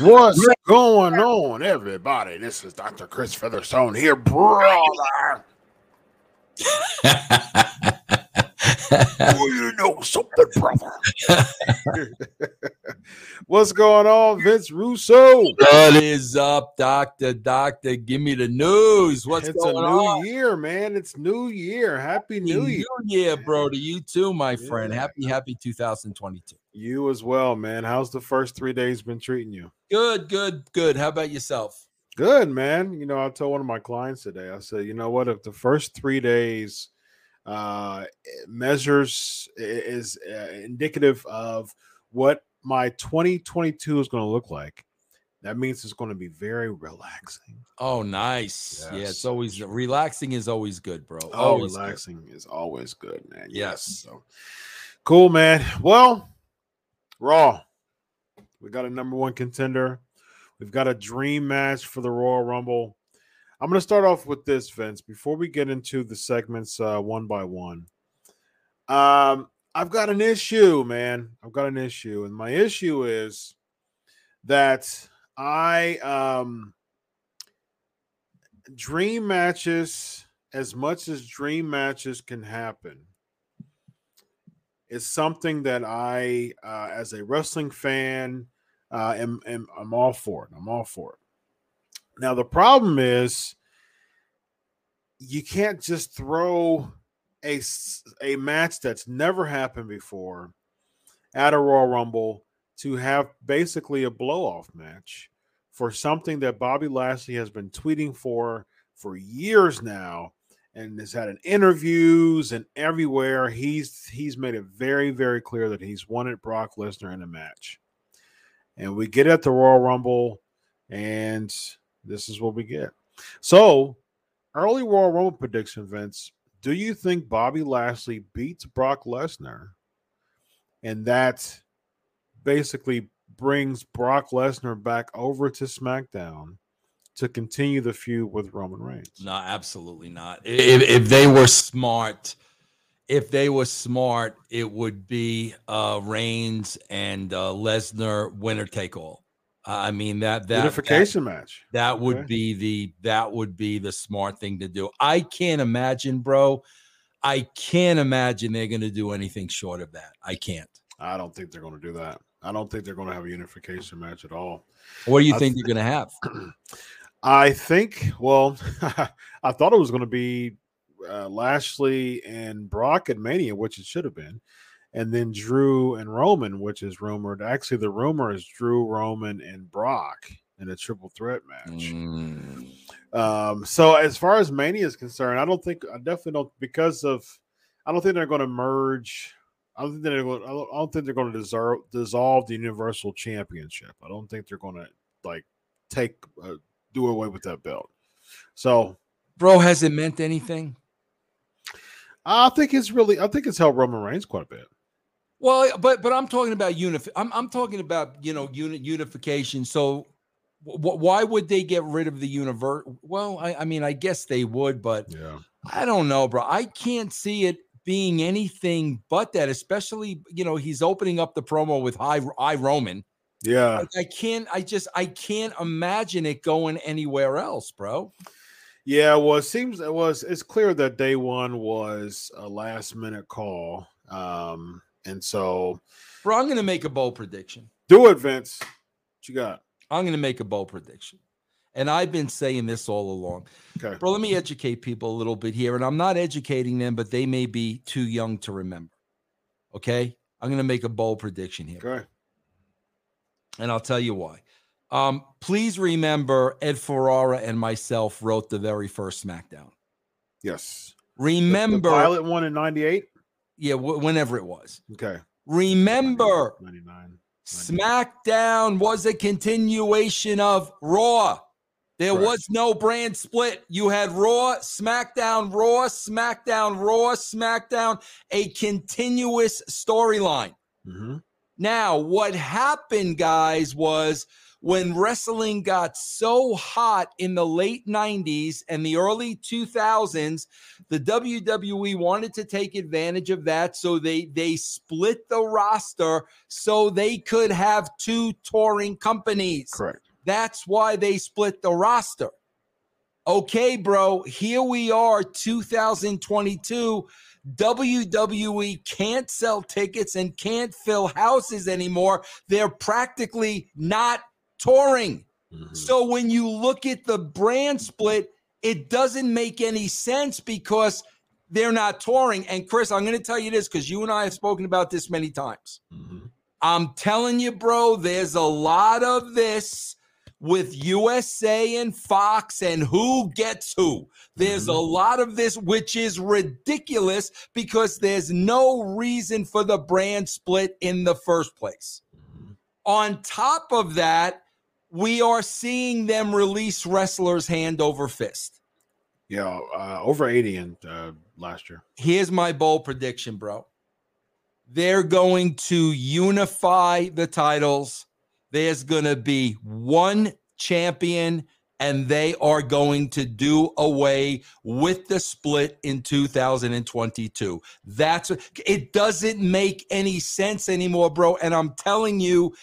What's going on, everybody? This is Dr. Chris Featherstone here, brother. oh, you know something, brother. What's going on, Vince Russo? What is up, Doctor? Doctor, give me the news. What's it's going a new on? year, man. It's New Year. Happy New Year. New Year, bro. To you too, my friend. Happy, happy 2022. You as well, man. How's the first three days been treating you? Good, good, good. How about yourself? Good, man. You know, I told one of my clients today, I said, you know what? If the first three days uh, measures is uh, indicative of what my 2022 is going to look like, that means it's going to be very relaxing. Oh, nice. Yeah, it's always relaxing is always good, bro. Oh, Always good. relaxing is always good, man. Yes. So cool, man. Well, Raw. We got a number one contender. We've got a dream match for the Royal Rumble. I'm going to start off with this, Vince, before we get into the segments uh, one by one. Um, I've got an issue, man. I've got an issue, and my issue is that I um dream matches, as much as dream matches can happen, is something that I, uh, as a wrestling fan, uh, am, am I'm all for it. I'm all for it. Now the problem is, you can't just throw a a match that's never happened before at a Royal Rumble to have basically a blow off match for something that Bobby Lashley has been tweeting for for years now and has had in interviews and everywhere he's he's made it very very clear that he's wanted Brock Lesnar in a match. and we get at the Royal Rumble, and this is what we get. So, early Royal Rumble prediction, Vince. Do you think Bobby Lashley beats Brock Lesnar, and that basically brings Brock Lesnar back over to SmackDown to continue the feud with Roman Reigns? No, absolutely not. If, if they were smart, if they were smart, it would be uh Reigns and uh Lesnar winner take all. I mean that that Unification match. that would Okay. be the that would be the smart thing to do. I can't imagine, bro. I can't imagine they're going to do anything short of that. I can't. I don't think they're going to do that. I don't think they're going to have a unification match at all. What do you I think they're going to have? I think, well, I thought it was going to be uh, Lashley and Brock at Mania, which it should have been, and then Drew and Roman, which is rumored. Actually, the rumor is Drew, Roman, and Brock in a triple threat match. Mm. Um, so as far as Mania is concerned, I don't think I definitely don't because of I don't think they're going to merge. I don't think they're going. I don't, I don't think they're going to dissolve, dissolve the Universal Championship. I don't think they're going to like take uh, do away with that belt. So Bro, has it meant anything? I think it's really I think it's helped Roman Reigns quite a bit. Well, but but I'm talking about unif. I'm I'm talking about you know unit unification. So, w- why would they get rid of the universe? Well, I, I mean, I guess they would, but Yeah, I don't know, bro. I can't see it being anything but that. Especially, you know, he's opening up the promo with "I I Roman." Yeah, Like, I can't. I just I can't imagine it going anywhere else, bro. yeah. Well, it seems it was. It's clear that day one was a last minute call, um, and so Bro, I'm gonna make a bold prediction. do it, Vince. What you got? I'm going to make a bold prediction. And I've been saying this all along. Okay. Bro, let me educate people a little bit here. And I'm not educating them, but they may be too young to remember. Okay. I'm going to make a bold prediction here. Okay. And I'll tell you why. Um, please remember Ed Ferrara and myself wrote the very first SmackDown. Yes. Remember, the pilot one in '98. yeah, w- whenever it was. Okay. Remember, '99. SmackDown was a continuation of Raw. There Correct. was no brand split. You had Raw, SmackDown, Raw, SmackDown, Raw, SmackDown, a continuous storyline. hmm Now, what happened, guys, was when wrestling got so hot in the late 90s and the early 2000s, the WWE wanted to take advantage of that. So they, they split the roster so they could have two touring companies. Correct. That's why they split the roster. Okay, bro, here we are, 2022. WWE can't sell tickets and can't fill houses anymore. They're practically not touring. Mhm. So when you look at the brand split, it doesn't make any sense because they're not touring. And Chris, I'm going to tell you this because you and I have spoken about this many times. Mhm. I'm telling you, bro, there's a lot of this with USA and Fox and who gets who. There's a lot of this, which is ridiculous because there's no reason for the brand split in the first place. On top of that, we are seeing them release wrestlers hand over fist. Yeah, uh, over 80 in uh, last year. Here's my bold prediction, bro. They're going to unify the titles. There's going to be one champion, and they are going to do away with the split in 2022. That's it doesn't make any sense anymore, bro. And I'm telling you,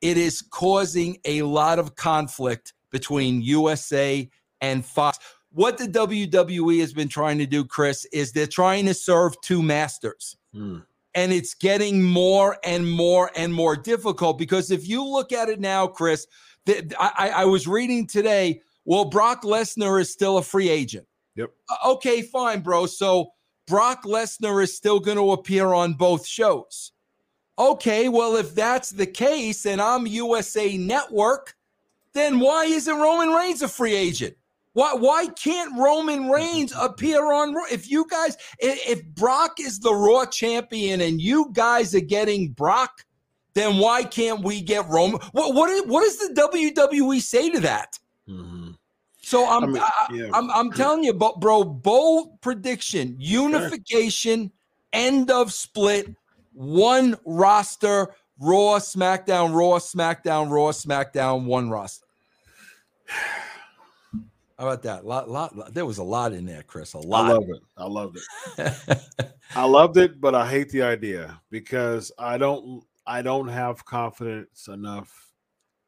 it is causing a lot of conflict between USA and Fox. What the WWE has been trying to do, Chris, is they're trying to serve two masters. Hmm. And it's getting more and more and more difficult because if you look at it now, Chris, th- I, I I was reading today, well, Brock Lesnar is still a free agent. Yep. Uh, Okay, fine, bro. So Brock Lesnar is still going to appear on both shows. Okay, well, if that's the case and I'm USA Network, then why isn't Roman Reigns a free agent? Why why can't Roman Reigns appear on Raw? If you guys, if Brock is the Raw champion and you guys are getting Brock, then why can't we get Roman? What what is, what does the WWE say to that? Mhm. So I'm I mean, yeah. I'm I'm telling you, but bro, bold prediction, unification, end of split, one roster, Raw, SmackDown, Raw, SmackDown, Raw, SmackDown, one roster. How about that? Lot, lot, lot- there was a lot in there, Chris. A lot. I love it. I loved it. I loved it, but I hate the idea because I don't I don't have confidence enough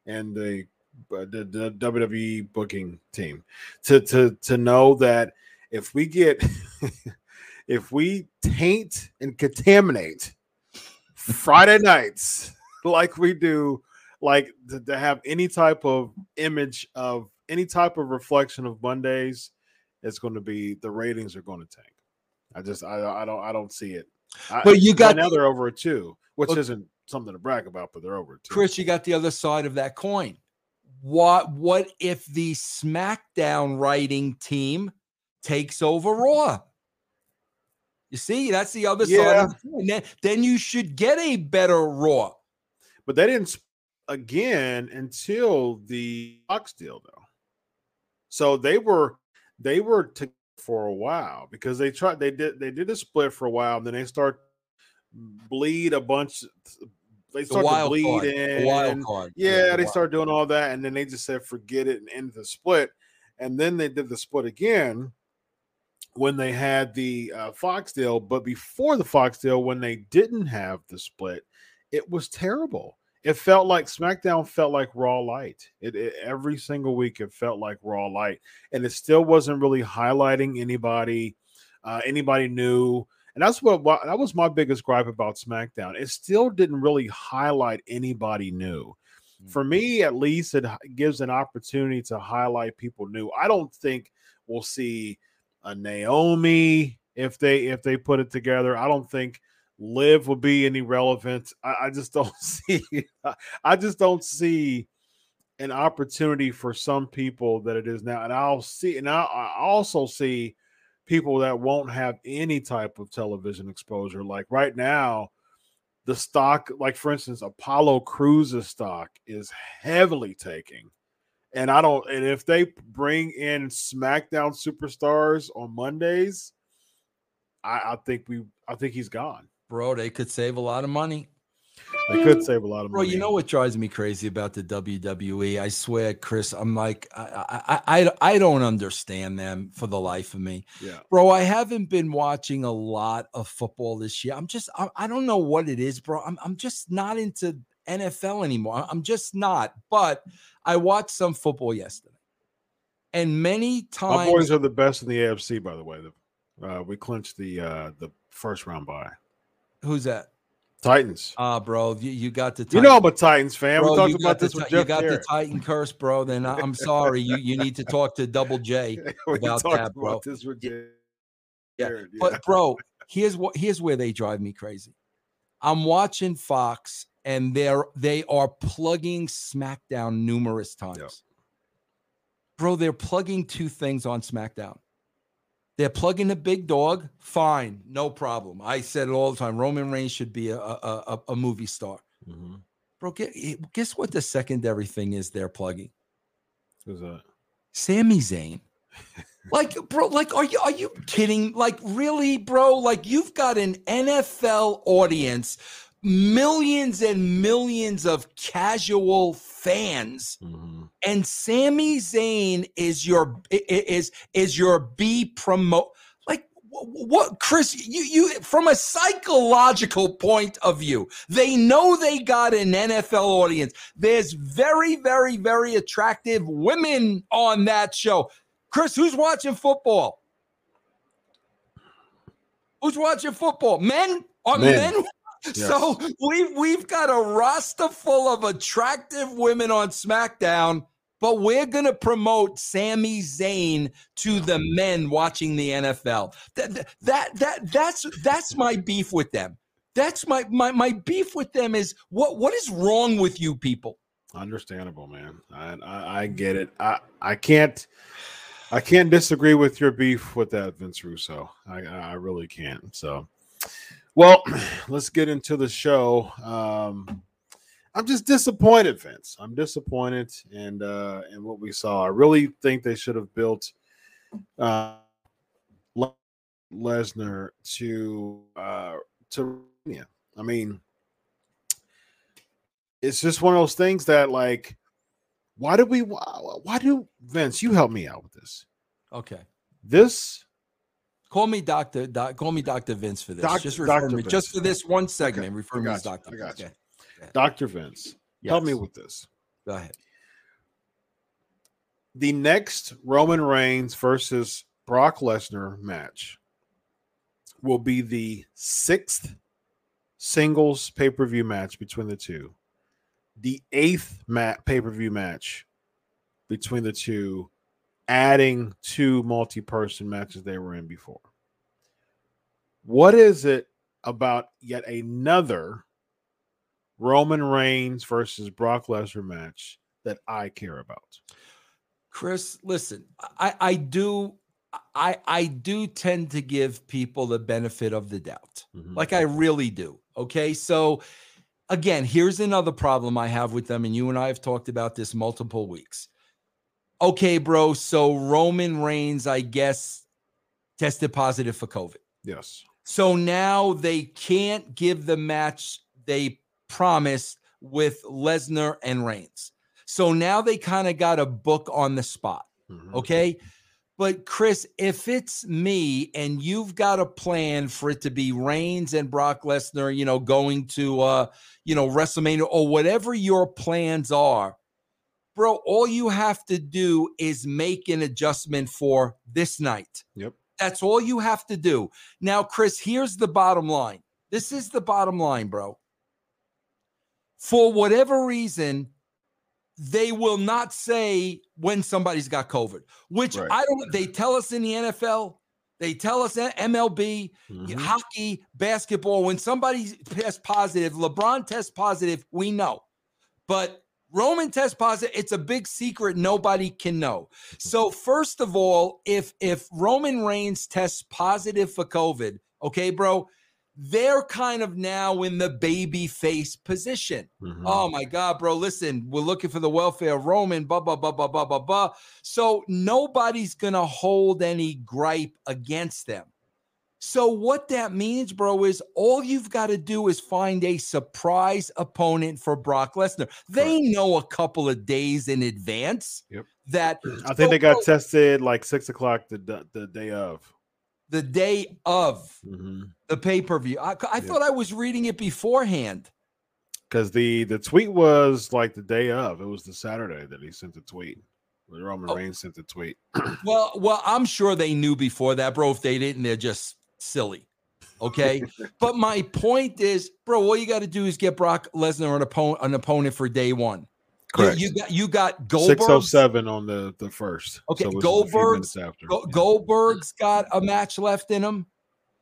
in the uh, the, the WWE booking team to to to know that if we get if we taint and contaminate Friday nights like we do, like to, to have any type of image of any type of reflection of Mondays, it's going to be the ratings are going to tank. I just I, I don't I don't see it. I, But you got- now they're over a two, which isn't something to brag about, but they're over two. Chris, you got the other side of that coin. What what if the SmackDown writing team takes over Raw? You see, that's the other side. Yeah. Of the coin. Then, then you should get a better Raw. but they didn't again until the Fox deal though. So they were they were to for a while because they tried they did they did a split for a while and then they start bleed a bunch they The start to wild bleed card. in The wild card. yeah, the they start doing all that, and then they just said forget it and end the split. And then they did the split again when they had the uh, Fox deal. But before the Fox deal, when they didn't have the split, it was terrible. It felt like SmackDown felt like Raw Light. It, it every single week it felt like Raw Light, and it still wasn't really highlighting anybody, uh, anybody new. And that's what wha- that was my biggest gripe about SmackDown. It still didn't really highlight anybody new. For me, at least, it gives an opportunity to highlight people new. I don't think we'll see a Naomi if they if they put it together. I don't think Liv will be any relevant. I, I just don't see. I just don't see an opportunity for some people that it is now. And I'll see, and I, I also see people that won't have any type of television exposure. Like right now, the stock, like for instance, Apollo Crews's stock is heavily taking. And I don't, and if they bring in SmackDown superstars on Mondays, I, I think we, I think he's gone. Bro, they could save a lot of money. They could save a lot of Bro, money. you know what drives me crazy about the WWE? I swear, Chris, I'm like, I, I, I, I don't understand them for the life of me. Yeah. Bro, I haven't been watching a lot of football this year. I'm just, I, I don't know what it is, bro. I'm, I'm just not into NFL anymore. I'm just not. But I watched some football yesterday. And many times. My boys are the best in the AFC, by the way. The, uh, we clinched the uh, the first round by who's that? Titans. Ah, bro, you, you got the you know I'm a Titans fan. Bro, we talked about this with you got the Titan curse, bro. Then I, I'm sorry. You you need to talk to Double J. about that, bro. about Yeah. Jarrett. Yeah. But bro, here's what here's where they drive me crazy. I'm watching Fox and they're they are plugging SmackDown numerous times. Bro, they're plugging two things on SmackDown. They're plugging the big dog, fine, no problem. I said it all the time. Roman Reigns should be a, a, a, a movie star. Mhm. Bro, gue- guess what the secondary thing is they're plugging? Who's that? Sami Zayn. Like, bro, like, are you are you kidding? Like, really, bro? Like, you've got an NFL audience, millions and millions of casual fans, Mhm. and Sami Zayn is your is is your B promote. Like, what, Chris? You you from a psychological point of view, they know they got an NFL audience. There's very, very, very attractive women on that show. Chris, who's watching football? Who's watching football? Men? Are men? Men. So we've we've got a roster full of attractive women on SmackDown, but we're gonna promote Sami Zayn to the men watching the NFL. That that that, that that's that's my beef with them. That's my my my beef with them is what what is wrong with you people? Understandable, man. I, I I get it. I I can't I can't disagree with your beef with that, Vince Russo. I I really can't. So, well, let's get into the show. Um, I'm just disappointed, Vince. I'm disappointed and uh in what we saw. I really think they should have built uh Lesnar to uh to yeah. I mean, it's just one of those things that like why do we why, why do Vince, you help me out with this. Okay. This Call me Doctor. Doc, call me Doctor Vince for this. Doc- just refer Dr. me Vince. just for this one segment. Okay, Refer me as Doctor. I got you. Okay. Dr. Vince, help me with this. Go ahead. The next Roman Reigns versus Brock Lesnar match will be the sixth singles pay per view match between the two, the eighth mat pay per view match between the two, adding two multi person matches they were in before. What is it about yet another Roman Reigns versus Brock Lesnar match that I care about? Chris, listen, I, I do I I do tend to give people the benefit of the doubt. Mhm. Like I really do. Okay. So again, here's another problem I have with them, and you and I have talked about this multiple weeks. Okay, bro. So Roman Reigns, I guess, tested positive for COVID. yes. So now they can't give the match they promised with Lesnar and Reigns. So now they kind of got a book on the spot. Mhm. Okay. But Chris, if it's me and you've got a plan for it to be Reigns and Brock Lesnar, you know, going to uh, you know, WrestleMania or whatever your plans are, bro, all you have to do is make an adjustment for this night. Yep. That's all you have to do. Now, Chris, here's the bottom line. This is the bottom line, bro. For whatever reason, they will not say when somebody's got COVID, which Right. I don't. They tell us in the NFL, they tell us in MLB, Mhm. hockey, basketball. When somebody tests positive, LeBron tests positive, we know. But Roman tests positive, it's a big secret nobody can know. So first of all, if if Roman Reigns tests positive for COVID, okay, bro, they're kind of now in the baby face position. Mhm. Oh my God, bro. Listen, we're looking for the welfare of Roman, blah, blah, blah, blah, blah, blah, blah. So nobody's going to hold any gripe against them. So what that means, bro, is all you've got to do is find a surprise opponent for Brock Lesnar. They know a couple of days in advance Yep. that I think they got bro, tested like six o'clock the the, the day of. the day of Because the pay-per-view. I, I Yeah. thought I was reading it beforehand. Because the the tweet was like the day of. It was the Saturday that he sent the tweet. Roman Oh. Reigns sent the tweet. Well, well, I'm sure they knew before that, bro. If they didn't, they're just silly. Okay. but my point is, bro, all you got to do is get Brock Lesnar an opponent, an opponent for day one. You- You, got you got Goldberg. Six oh seven on the the first. Okay, it was just a few Goldberg's- after. Go- Goldberg's got a match left in him.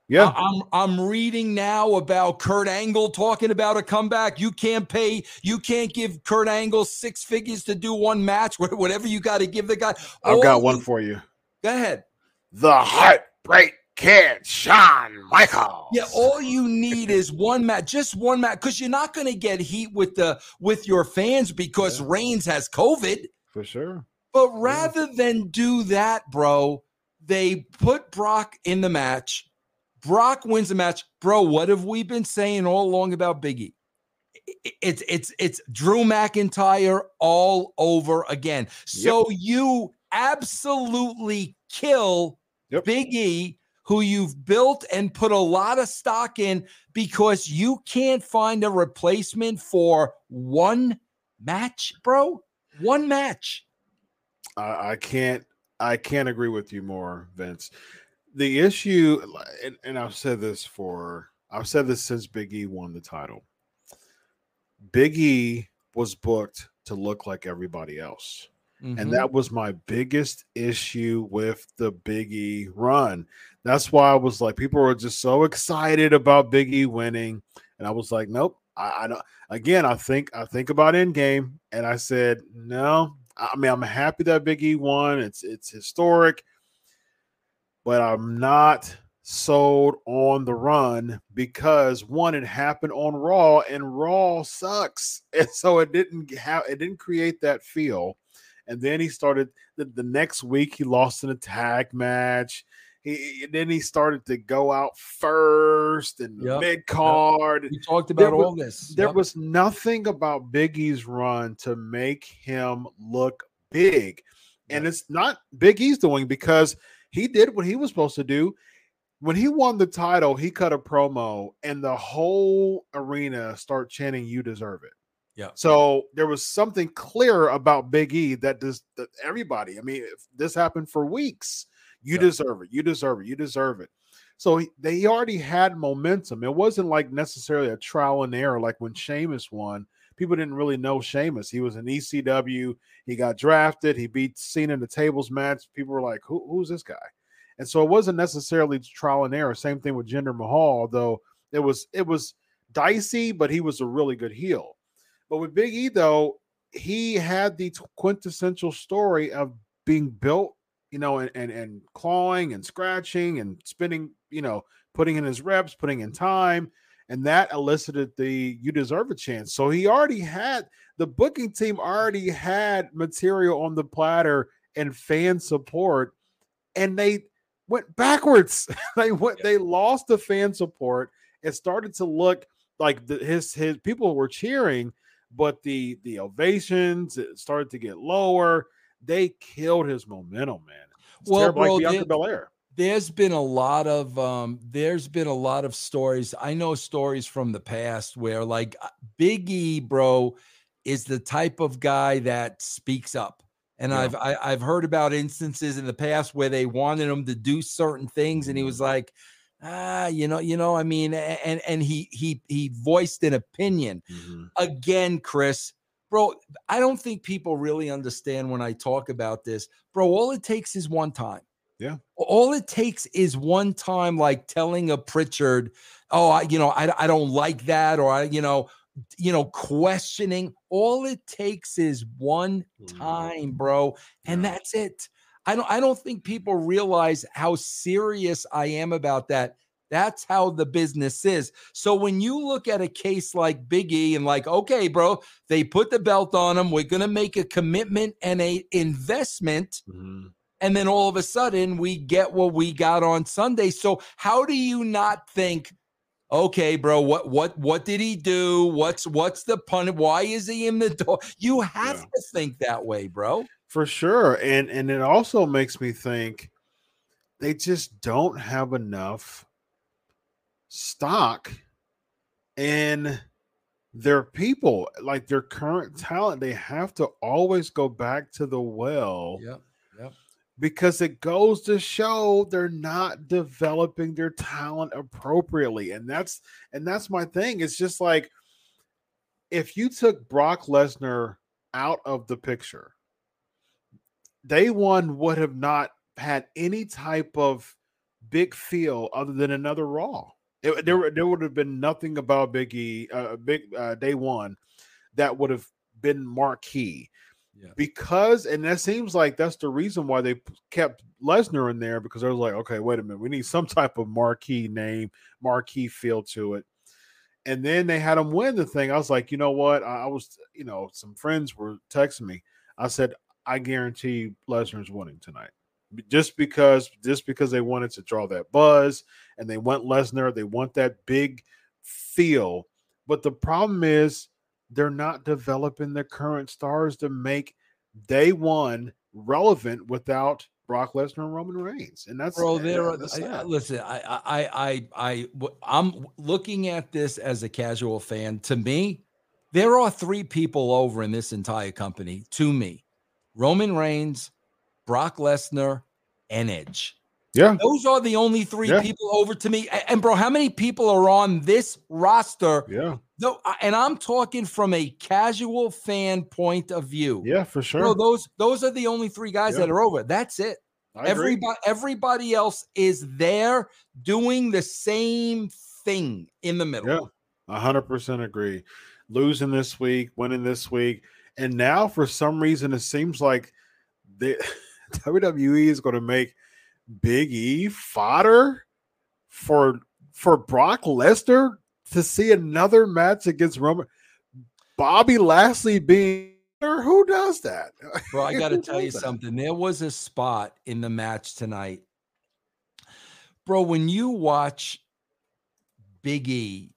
Yeah. I- I'm I'm reading now about Kurt Angle talking about a comeback. You can't pay, you can't give Kurt Angle six figures to do one match. Whatever you got to give the guy. I've got one for you. Go ahead. The Heartbreak Kid, Shawn Michaels. Yeah, all you need is one match, just one match, because you're not going to get heat with the with your fans because Yeah. Reigns has COVID. for sure. But rather than do that, bro, they put Brock in the match. Brock wins the match, bro. What have we been saying all along about Biggie? It's it's it's Drew McIntyre all over again. So you absolutely kill Yep. Big E, who you've built and put a lot of stock in because you can't find a replacement for one match, bro. One match. I, I can't I can't agree with you more, Vince. The issue, and, and I've said this for I've said this since Big E won the title. Big E was booked to look like everybody else. Mhm. And that was my biggest issue with the Big E run. That's why I was like, people were just so excited about Big E winning. And I was like, nope. I, I don't again, I think I think about Endgame, and I said, no. I mean, I'm happy that Big E won. It's it's historic, but I'm not sold on the run because one it happened on raw and raw sucks and so it didn't have it didn't create that feel and then he started the, the next week he lost an attack match he then he started to go out first and Yep, mid card We talked There about was- all this. there Yep. was nothing about Big E's run to make him look big. And it's not Big E's doing because he did what he was supposed to do. When he won the title, he cut a promo and the whole arena start chanting, You deserve it. Yeah. So there was something clear about Big E that does that everybody, I mean, if this happened for weeks. You Yeah. deserve it. You deserve it. You deserve it. So he, they already had momentum. It wasn't like necessarily a trial and error like when Sheamus won. People didn't really know Sheamus. He was an ECW. He got drafted. He beat Cena in the tables match. People were like, Who, "Who's this guy?" And so it wasn't necessarily trial and error. Same thing with Jinder Mahal, though it was it was dicey, but he was a really good heel. But with Big E, though, he had the quintessential story of being built you know, and, and and clawing and scratching and spinning, you know, putting in his reps, putting in time, and that elicited the you deserve a chance. So he already had the booking team already had material on the platter and fan support, and they went backwards. they went, they lost the fan support. It started to look like the, his his people were cheering, but the the ovations it started to get lower they killed his momentum, man. It's Well, terrible, bro, like Bianca they- Belair. there's been a lot of um there's been a lot of stories i know stories from the past where like uh, big e bro is the type of guy that speaks up and Yeah. i've I, i've heard about instances in the past where they wanted him to do certain things and he was like ah you know you know i mean and and he he he voiced an opinion again, Chris, bro, I don't think people really understand when I talk about this, bro. All it takes is one time. Yeah. All it takes is one time, like telling a Prichard, oh, I, you know, I, I don't like that, or I, you know, you know, questioning. All it takes is one time, bro, and Yeah. that's it. I don't I don't think people realize how serious I am about that. That's how the business is. So when you look at a case like Big E and like, okay, bro, they put the belt on him. We're gonna make a commitment and a investment, Mhm. and then all of a sudden we get what we got on Sunday. So how do you not think? Okay, bro, what what what did he do? What's what's the pun? Why is he in the door? You have Yeah. to think that way, bro. For sure. And and it also makes me think they just don't have enough stock in their people, like their current talent. They have to always go back to the well. Yep. Yep. because it goes to show they're not developing their talent appropriately and that's and that's my thing it's just like if you took Brock Lesnar out of the picture day one would have not had any type of big feel other than another raw It- there, there would have been nothing about big e uh, big uh, day one that would have been marquee Yeah. because and that seems like that's the reason why they kept Lesnar in there because I was like, okay, wait a minute, we need some type of marquee name, marquee feel to it. And then they had him win the thing. I was like, you know what? I, I was, you know, some friends were texting me. I said, I guarantee Lesnar's winning tonight. Just because, just because they wanted to draw that buzz and they want Lesnar, they want that big feel. But the problem is they're not developing the current stars to make day one relevant without Brock Lesnar and Roman Reigns. And that's bro there are that's I- listen I, I i i i'm looking at this as a casual fan to me there are three people over in this entire company to me roman reigns brock lesnar and edge yeah. those are the only three Yeah. people over to me and bro how many people are on this roster Yeah. no and i'm talking from a casual fan point of view Yeah, for sure. bro those those are the only three guys Yeah. that are over that's it I agree. Everybody, everybody else is there doing the same thing in the middle. Yeah. A hundred percent agree. Losing this week, winning this week, and now for some reason it seems like the WWE is going to make Big E fodder for for Brock Lesnar to see another match against Roman Bobby Lashley being who does that? Bro, I got to tell you that? something. There was a spot in the match tonight. Bro, when you watch Big E,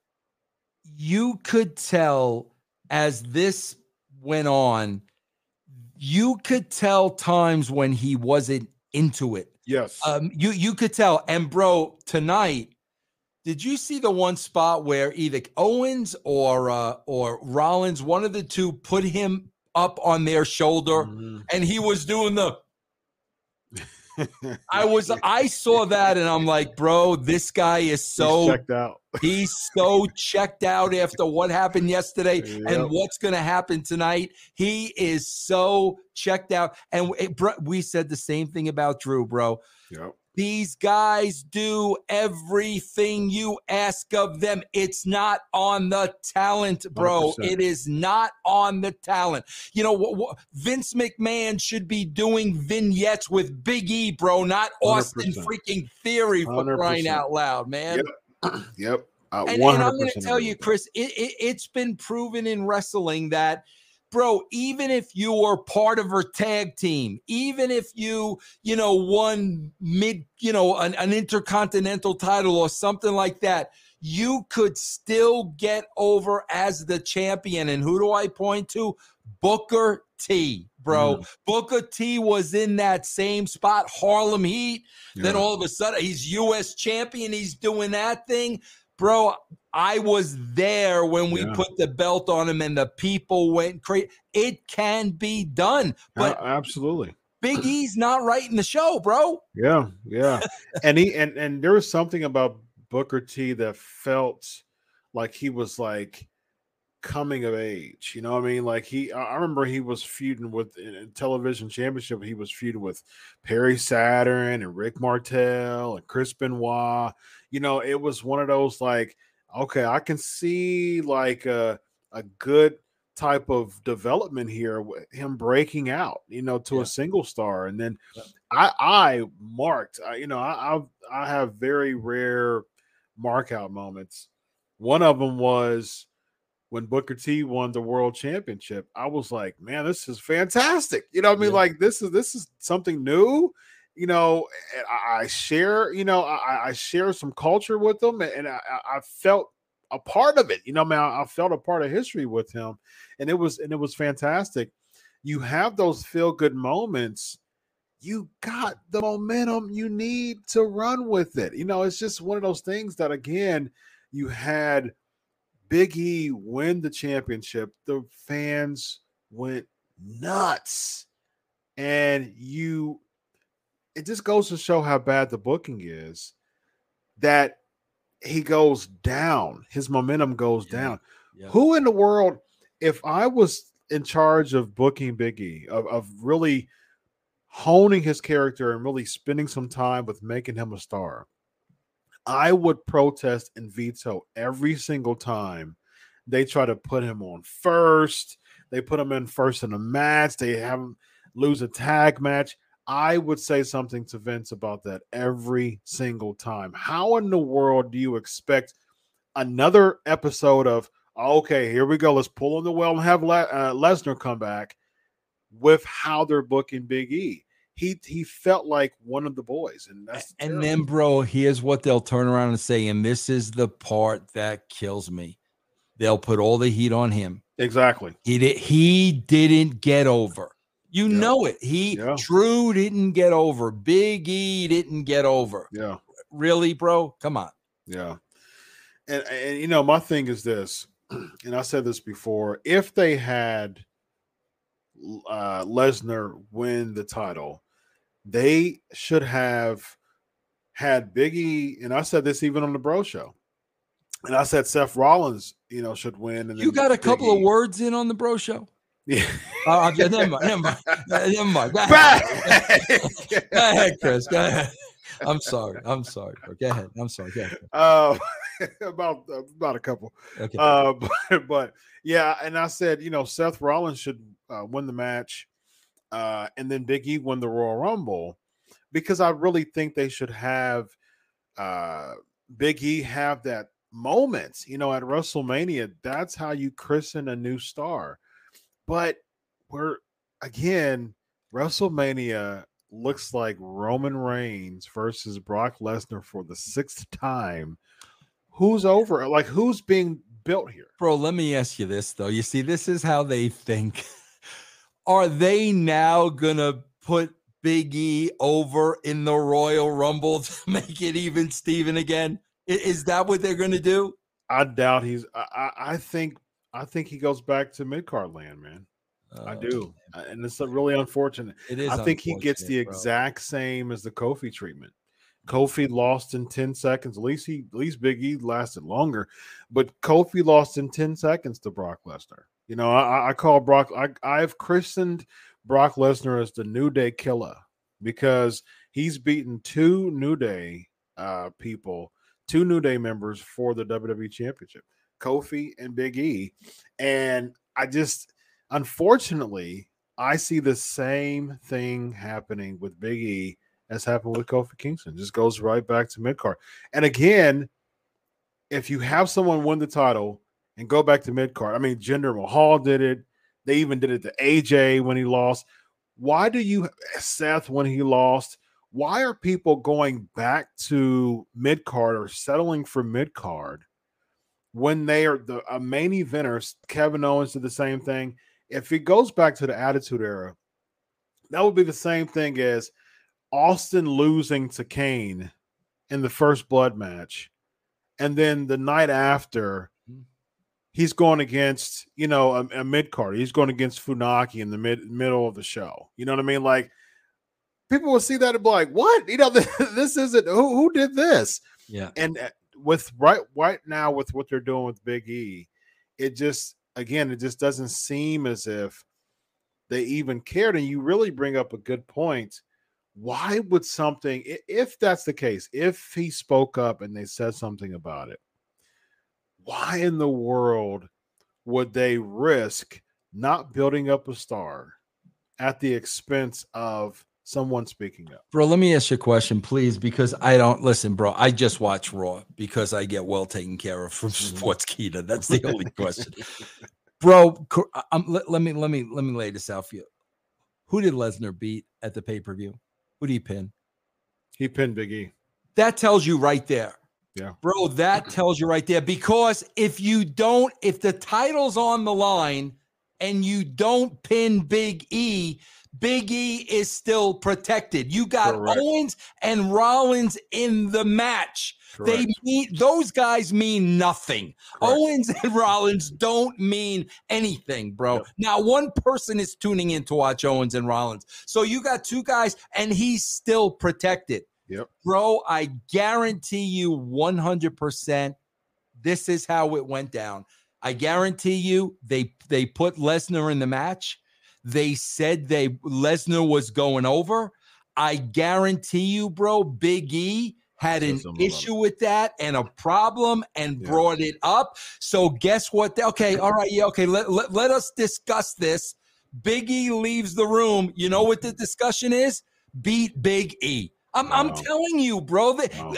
you could tell as this went on, you could tell times when he wasn't into it. Yes. Um, you you could tell. And bro, tonight, did you see the one spot where either Owens or uh, or Rollins, one of the two, put him up on their shoulder, mm-hmm. and he was doing the I was I saw that and I'm like, bro, this guy is so he's checked out. he's so checked out after what happened yesterday yep. and what's going to happen tonight. He is so checked out. And eh, it, we said the same thing about Drew, bro. Yep. These guys do everything you ask of them. It's not on the talent, bro. 100%. It is not on the talent. You know, wh- wh- Vince McMahon should be doing vignettes with Big E, bro, not Austin 100%. freaking Theory for 100%. crying out loud, man. Yep. yep. Uh, and, and, I'm going to tell you, Chris, it, it, it's been proven in wrestling that – bro, even if you were part of her tag team, even if you, you know, won mid, you know, an, an intercontinental title or something like that, you could still get over as the champion. And who do I point to? Booker T, bro. Mm. Booker T was in that same spot, Harlem Heat. Yeah. Then all of a sudden, he's U.S. champion. He's doing that thing bro, I was there when we yeah. put the belt on him and the people went crazy. It can be done, but absolutely. Big E's not writing the show, bro. Yeah, yeah. and he and and there was something about Booker T that felt like he was like coming of age. You know what I mean? Like he, I remember he was feuding with in television championship. He was feuding with Perry Saturn and Rick Martel and Chris Benoit. You know, it was one of those like, okay, I can see like a a good type of development here with him breaking out, you know, to yeah. a single star. And then yeah. I I marked, I, you know, I I've, I have very rare mark out moments. One of them was when Booker T won the world championship, I was like, man, this is fantastic. You know I mean? Yeah. Like this is this is something new. You know, I, I share, you know, I, I, share some culture with them and I, I, felt a part of it. You know, I mean, I, felt a part of history with him. And it was and it was fantastic. You have those feel good moments. You got the momentum you need to run with it. You know, it's just one of those things that again, you had Big E win the championship, the fans went nuts. And you, it just goes to show how bad the booking is that he goes down, his momentum goes yeah. down. Yeah. Who in the world, if I was in charge of booking Big E, of, of really honing his character and really spending some time with making him a star, I would protest and veto every single time they try to put him on first. They put him in first in a match. They have him lose a tag match. I would say something to Vince about that every single time. How in the world do you expect another episode of okay, here we go, let's pull on the well and have Le- uh, Lesnar come back with how they're booking Big E? He he felt like one of the boys, and that's and then, bro, here's what they'll turn around and say, and this is the part that kills me. They'll put all the heat on him. Exactly. He did. He didn't get over. You yeah. know it. He yeah. Drew didn't get over. Big E didn't get over. Yeah. Really, bro? Come on. Yeah. And and you know, my thing is this, and I said this before. If they had uh Lesnar win the title, they should have had Biggie, and I said this even on the Bro Show, and I said Seth Rollins, you know, should win. And you got a couple of words in on the Bro Show. Yeah. uh, never mind. Never mind. Never mind. Go ahead. Go ahead, Chris. Go ahead. I'm sorry. I'm sorry. Go ahead. I'm sorry. Go ahead. Uh, about about a couple. Okay. Uh, but, but yeah, and I said, you know, Seth Rollins should uh, win the match uh, and then Big E won the Royal Rumble because I really think they should have uh, Big E have that moment, you know, at WrestleMania. That's how you christen a new star. But we're again, WrestleMania looks like Roman Reigns versus Brock Lesnar for the sixth time. Who's over? Like who's being built here? Bro, let me ask you this though. You see, this is how they think. Are they now gonna put Big E over in the Royal Rumble to make it even Steven again? Is that what they're gonna do? I doubt he's I, I think I think he goes back to mid card land, man. I Oh, do. Uh, And it's really unfortunate. It is. I think he gets the bro. exact same as the Kofi treatment. Kofi lost in 10 seconds. At least he at least Big E lasted longer, but Kofi lost in 10 seconds to Brock Lesnar. You know, I, I call Brock I, I've christened Brock Lesnar as the New Day killer because he's beaten two New Day uh people, two New Day members for the WWE championship. Kofi and Big E. And I just unfortunately I see the same thing happening with Big E as happened with Kofi Kingston. Just goes right back to mid card. And again, if you have someone win the title and go back to mid card, I mean, Jinder Mahal did it. They even did it to AJ when he lost. Why do you, Seth, when he lost? Why are people going back to mid card or settling for mid card when they are the a main eventers? Kevin Owens did the same thing. If it goes back to the Attitude Era, that would be the same thing as Austin losing to Kane in the first blood match. And then the night after, he's going against, you know, a, a mid card. He's going against Funaki in the mid middle of the show. You know what I mean? Like people will see that and be like, what? You know, this isn't who, who did this? Yeah. And uh, with right right now with what they're doing with Big E, it just again, it just doesn't seem as if they even cared. And you really bring up a good point why would something if that's the case if he spoke up and they said something about it why in the world would they risk not building up a star at the expense of someone speaking up Bro, let me ask you a question, please, because I don't listen, bro. I just watch Raw because I get well taken care of from Mhm. Sportskeeda. That's the only question, bro. Um, let, let me let me let me lay this out for you. Who did Lesnar beat at the pay per view? Who did he pin? he pinned big e That tells you right there. Yeah. Bro, that tells you right there. Because if you don't, if the title's on the line and you don't pin Big E, Big E is still protected. You got Correct. Owens and Rollins in the match. They mean those guys mean nothing. Correct. Owens and Rollins don't mean anything, bro. Yep. Now, one person is tuning in to watch Owens and Rollins. So you got two guys, and he's still protected. Yep. Bro, I guarantee you 100% this is how it went down. I guarantee you they they put Lesnar in the match. They said they Lesnar was going over. I guarantee you, bro, Big E had an issue with that and a problem and Yeah. brought it up. So guess what? Okay, all right, yeah, okay. Let, let, let us discuss this. Big E leaves the room. You know what the discussion is? Beat Big E. I'm, I'm telling you, bro. that- Wow.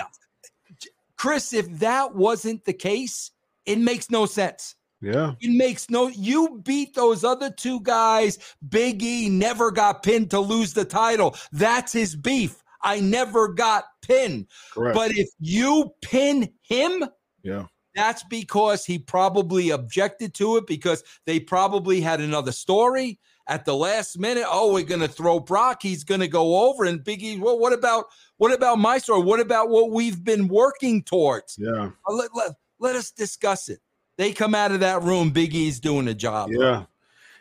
Chris, if that wasn't the case, it makes no sense. yeah It makes no. You beat those other two guys. Big E never got pinned to lose the title. That's his beef. I never got pinned. correct But if you pin him, yeah that's because he probably objected to it because they probably had another story at the last minute. Oh, we're gonna throw Brock. He's gonna go over. And Biggie, well, what about what about my story? What about what we've been working towards? yeah Uh, Let, let, let us discuss it. They come out of that room. Big E's doing a job. Yeah.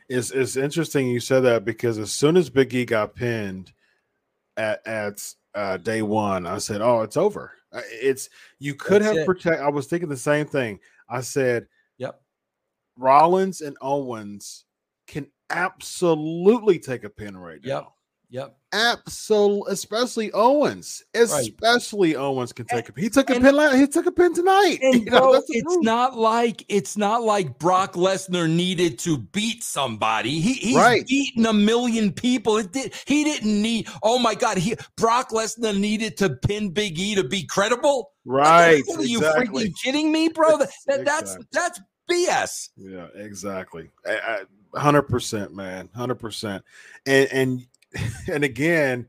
It's it's interesting you said that because as soon as Big E got pinned at at uh, day one, I said, "Oh, it's over." Uh, It's you could That's have protect. I was thinking the same thing. I said, Yep. Rollins and Owens absolutely take a pin right now. Yep. Yep. Absolutely, especially Owens. Especially Owens can take And- a. He took a and- pin. la- He took a pin tonight. And You know, bro, it's truth. not like it's not like Brock Lesnar needed to beat somebody. He he's Right. beaten a million people. It did he didn't need oh my god, he Brock Lesnar needed to pin Big E to be credible. right. Are you exactly. freaking kidding me, bro? That, that- that's Exactly. that's BS. Yeah, exactly. Hundred percent, man. Hundred percent. And and and again,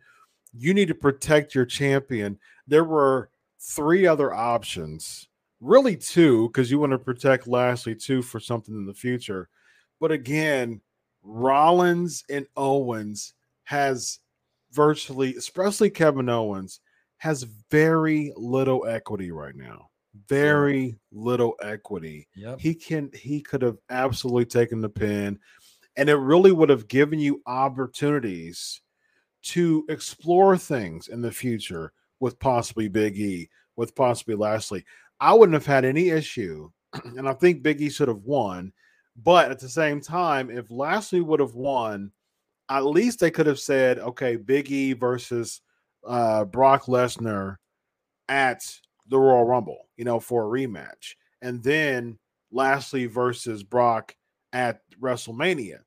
you need to protect your champion. There were three other options, really two, because you want to protect Lashley too for something in the future. But again, Rollins and Owens has virtually, especially Kevin Owens, has very little equity right now. Very little equity Yep. he can he could have absolutely taken the pin and it really would have given you opportunities to explore things in the future with possibly Big E, with possibly Lashley. I wouldn't have had any issue, and I think Big E should have won. But at the same time, if Lashley would have won, at least they could have said, okay, Big E versus uh, Brock Lesnar at the Royal Rumble, you know, for a rematch. And then Lashley versus Brock at WrestleMania.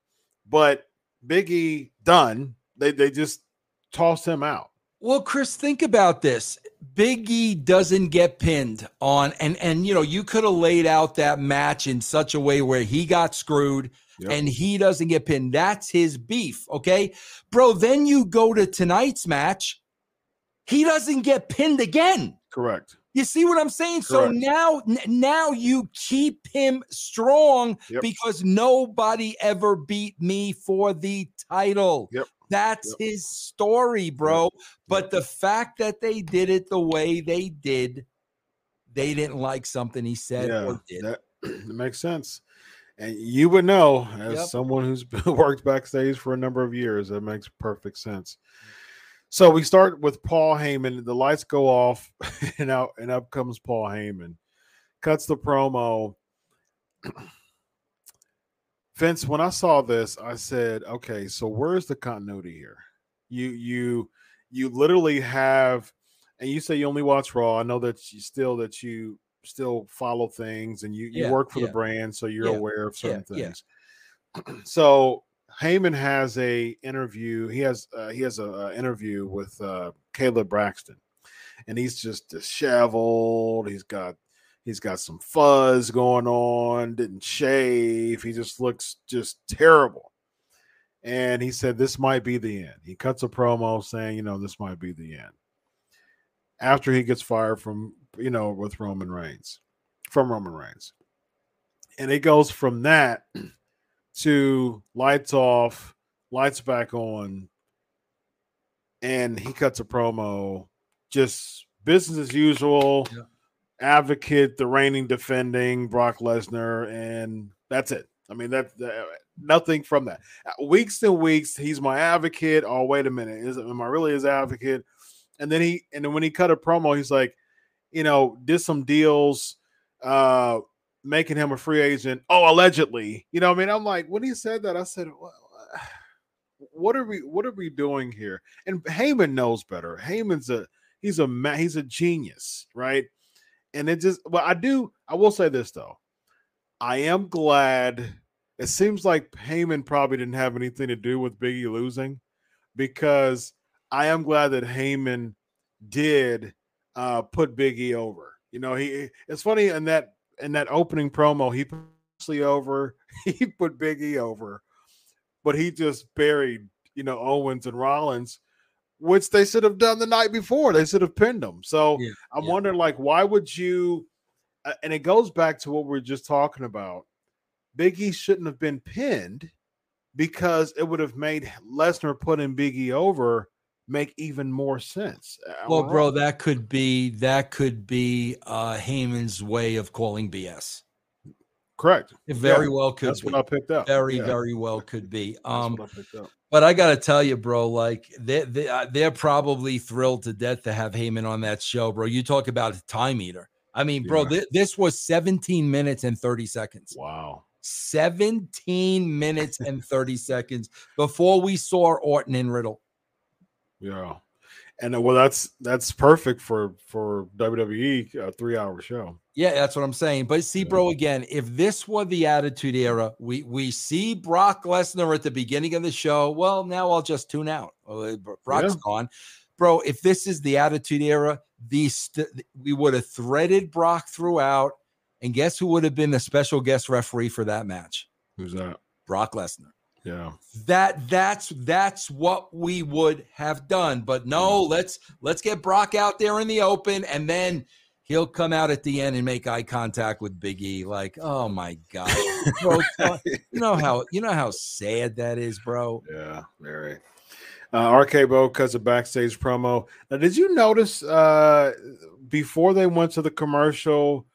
But Big E done. They they just tossed him out. Well, Chris, think about this. Big E doesn't get pinned on, and and you know you could have laid out that match in such a way where he got screwed Yep. and he doesn't get pinned. That's his beef, okay, bro. Then you go to tonight's match, he doesn't get pinned again. Correct. You see what I'm saying? So now, now you keep him strong Yep. because nobody ever beat me for the title. Yep. That's Yep. his story, bro. But the fact that they did it the way they did, they didn't like something he said yeah, or did. that, that makes sense. And you would know, as someone who's worked backstage for a number of years, that makes perfect sense. So we start with Paul Heyman. The lights go off, and out and up comes Paul Heyman, cuts the promo. Vince, when I saw this, I said, "Okay, so where's the continuity here? You you you literally have, and you say you only watch Raw. I know that you still that you still follow things and you you Yeah, work for yeah. the brand, so you're Yeah, aware of certain things. so Heyman has a interview. He has uh, he has a, a interview with uh, Caleb Braxton, and he's just disheveled. He's got he's got some fuzz going on. Didn't shave. He just looks just terrible. And he said this might be the end. He cuts a promo saying, you know, this might be the end. After he gets fired from, you know, with Roman Reigns, from Roman Reigns. And it goes from that to lights off, lights back on, and he cuts a promo, just business as usual. Yeah. Advocate, the reigning, defending Brock Lesnar, and that's it. I mean, that, that nothing from that. Uh, Weeks and weeks, he's my advocate. Oh, wait a minute, is am I really his advocate? And then he, and then when he cut a promo, he's like, you know, did some deals, uh, making him a free agent. Oh, allegedly, you know. I mean, I'm like, when he said that, I said, well, what are we, what are we doing here? And Heyman knows better. Heyman's a, he's a, he's a genius, right? And it just, well, I do, I will say this though, I am glad. It seems like Heyman probably didn't have anything to do with Biggie losing, because I am glad that Heyman did uh, put Biggie over. You know, he it's funny in that in that opening promo, he put over, he put Biggie over, but he just buried, you know, Owens and Rollins, which they should have done the night before. They should have pinned them. So Yeah, I'm yeah. wondering, like, why would you? and it goes back to what we are just talking about. Biggie shouldn't have been pinned because it would have made Lesnar putting Biggie over make even more sense. I Well, bro, that could be that could be uh Heyman's way of calling BS. correct. It very Yeah, well could That's be. what I picked up. very, Yeah, very well could be. Um, I but I gotta tell you, bro, like they they uh, they're probably thrilled to death to have Heyman on that show, bro. You talk about a time eater. I mean, bro, Yeah. thi- this was 17 minutes and 30 seconds. Wow. 17 minutes and 30 seconds before we saw Orton and Riddle. Yeah, and uh, well, that's that's perfect for for WWE a three hour show. Yeah, that's what I'm saying. But see, bro, again, if this were the Attitude Era, we we see Brock Lesnar at the beginning of the show. Well, now I'll just tune out. Oh, Brock's yeah. gone, bro. If this is the Attitude Era, these st- we would have threaded Brock throughout, and guess who would have been the special guest referee for that match? Who's that? Brock Lesnar. Yeah. That that's that's what we would have done. But no, let's let's get Brock out there in the open and then he'll come out at the end and make eye contact with Big E. Like, oh my God. bro, you know how you know how sad that is, bro. Yeah, very. Uh, RK-Bro cuts a backstage promo. Now, did you notice uh, before they went to the commercial,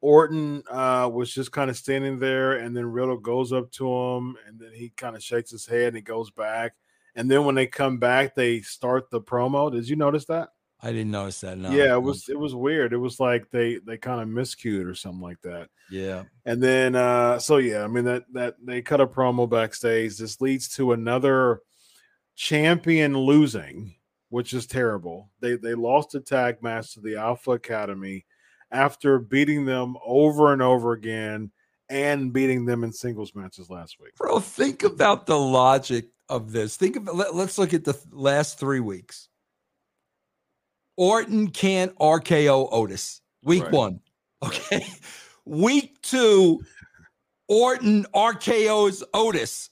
Orton uh, was just kind of standing there, and then Riddle goes up to him, and then he kind of shakes his head and he goes back. And then when they come back, they start the promo. Did you notice that? I didn't notice that. No. Yeah, it was it was weird. It was like they they kind of miscued or something like that. Yeah. And then uh so yeah, I mean that that they cut a promo backstage. This leads to another champion losing, which is terrible. They they lost a tag match to the Alpha Academy after beating them over and over again and beating them in singles matches last week. Bro, think about the logic of this. Think of let, us look at the last three weeks. Orton can't RKO Otis. Week right. one. Okay. Week two, Orton RKO's Otis.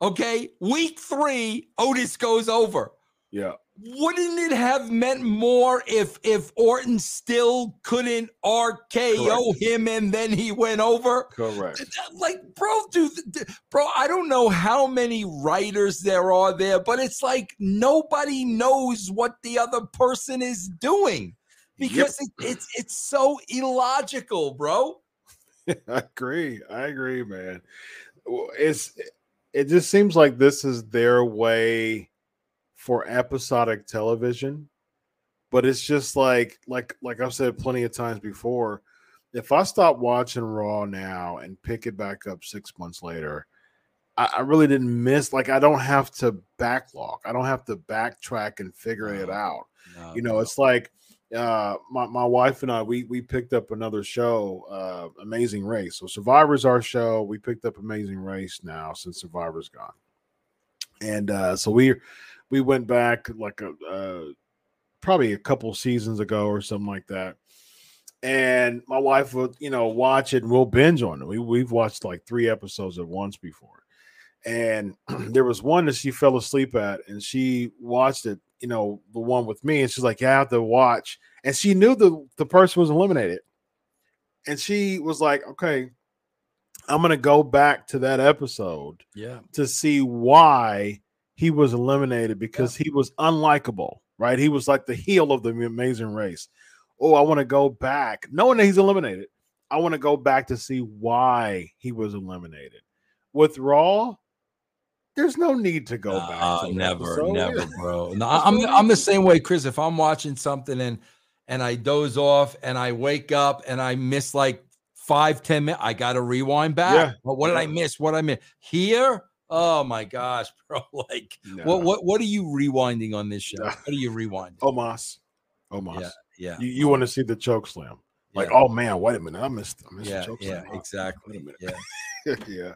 Okay. Week three, Otis goes over. Yeah wouldn't it have meant more if if Orton still couldn't RKO Correct. him and then he went over? Correct. Like, bro, dude, bro, I don't know how many writers there are there, but it's like nobody knows what the other person is doing because yep. it, it's it's so illogical, bro. I agree. I agree, man. It's it just seems like this is their way for episodic television but it's just like like like I've said plenty of times before. If I stop watching Raw now and pick it back up six months later, I, I really didn't miss. Like I don't have to backlog. I don't have to backtrack and figure no, it out. No, you know, no. it's like uh, my my wife and I we we picked up another show, uh, Amazing Race. So Survivor's our show. We picked up Amazing Race now since Survivor's gone, and uh, so we we went back like a uh, probably a couple seasons ago or something like that. And my wife would, you know, watch it and we'll binge on it. We we've watched like three episodes at once before. And there was one that she fell asleep at, and she watched it, you know, the one with me, and she's like, "Yeah, I have to watch." And she knew the the person was eliminated, and she was like, "Okay, I'm gonna go back to that episode, yeah, to see why he was eliminated because yeah. he was unlikable, right? He was like the heel of the amazing race. Oh, I want to go back, knowing that he's eliminated. I want to go back to see why he was eliminated. With Raw, there's no need to go back. Uh, never, never, bro. No, I'm I'm the same way, Chris. If I'm watching something and and I doze off and I wake up and I miss like five, ten minutes, I gotta rewind back. Yeah. But what did I miss? What I miss here? Oh my gosh, bro! Like, no. what what what are you rewinding on this show? What are you rewinding? Omos, Omos. Yeah, yeah. You, you want to see the choke slam? Like, yeah. oh man, wait a minute, I missed, I missed yeah, the choke yeah, slam. exactly. Yeah, yeah.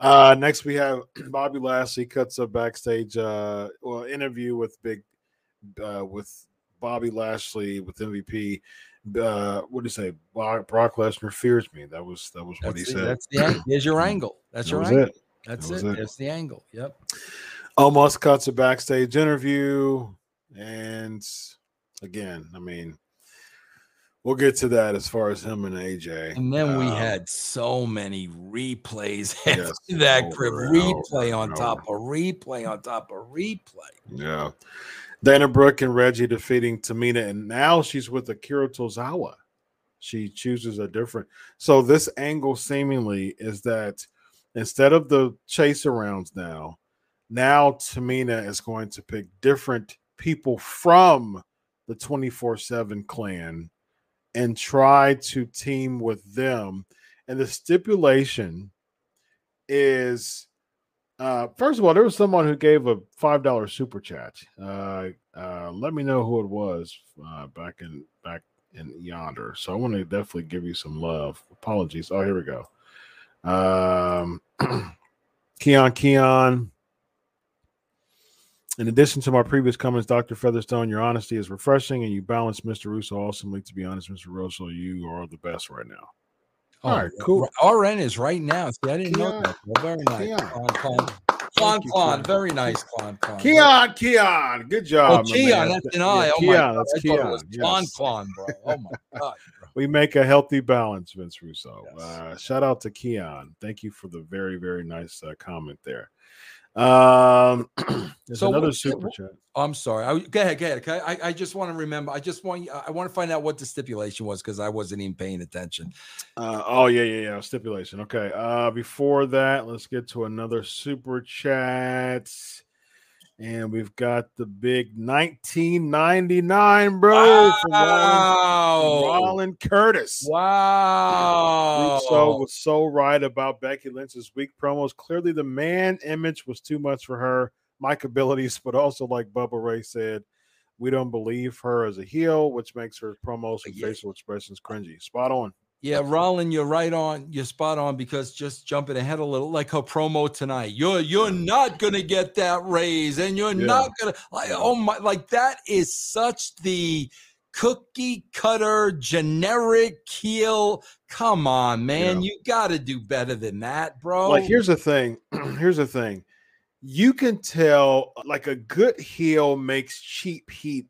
Uh, next we have Bobby Lashley cuts a backstage uh, well interview with Big uh, with Bobby Lashley with MVP. Uh, what do you say? Brock Lesnar fears me. That was that was what that's he the, said. That's the there's your angle. That's that your angle. It. That's that it. it. That's the angle. Yep. Omos cuts a backstage interview. And again, I mean, we'll get to that as far as him and AJ. And then um, we had so many replays after yes, that over, replay on top of replay on top of replay. Yeah. Dana Brooke and Reggie defeating Tamina, and now she's with Akira Tozawa. She chooses a different. So this angle seemingly is that instead of the chase arounds now, now Tamina is going to pick different people from the 24 7 clan and try to team with them. And the stipulation is Uh, first of all, there was someone who gave a five dollar super chat. Uh, uh, let me know who it was uh, back in back in yonder. So I want to definitely give you some love. Apologies. Oh, here we go. Um, Keon Keon. In addition to my previous comments, Dr. Featherstone, your honesty is refreshing and you balance Mr. Russo awesomely. To be honest, Mr. Russo, you are the best right now. All right, cool. RN is right now. See, I didn't know that. Well, very nice. Keon. Klon, Klon, very nice, Klon, Klon. Keon, Keon, good job. Oh, Keon, that's an I. Yeah, oh, Keon, my God. that's I thought it Keon. was yes. Klon, Klon, bro. Oh, my God. We make a healthy balance, Vince Russo. Yes. Uh, shout out to Keon. Thank you for the very, very nice uh, comment there. Um, there's So another super chat. I'm sorry. I, go ahead, go ahead. Okay? I, I just want to remember. I just want. I want to find out what the stipulation was because I wasn't even paying attention. Uh, oh yeah, yeah, yeah. Stipulation. Okay. Uh, before that, let's get to another super chat. And we've got the big 1999, bro. from Rollin- Wow. Rollin Curtis. Wow. Russo was so right about Becky Lynch's weak promos. Clearly, the man image was too much for her, mic abilities, but also, like Bubba Ray said, we don't believe her as a heel, which makes her promos and Yeah. facial expressions cringy. Spot on. Yeah, Rollin, you're right on. You're spot on because just jumping ahead a little, like her promo tonight. You're you're not gonna get that raise, and you're Yeah. not gonna like oh my like that is such the cookie cutter generic heel. Come on, man. Yeah. You gotta do better than that, bro. Like, here's the thing. here's the thing. You can tell, like, a good heel makes cheap heat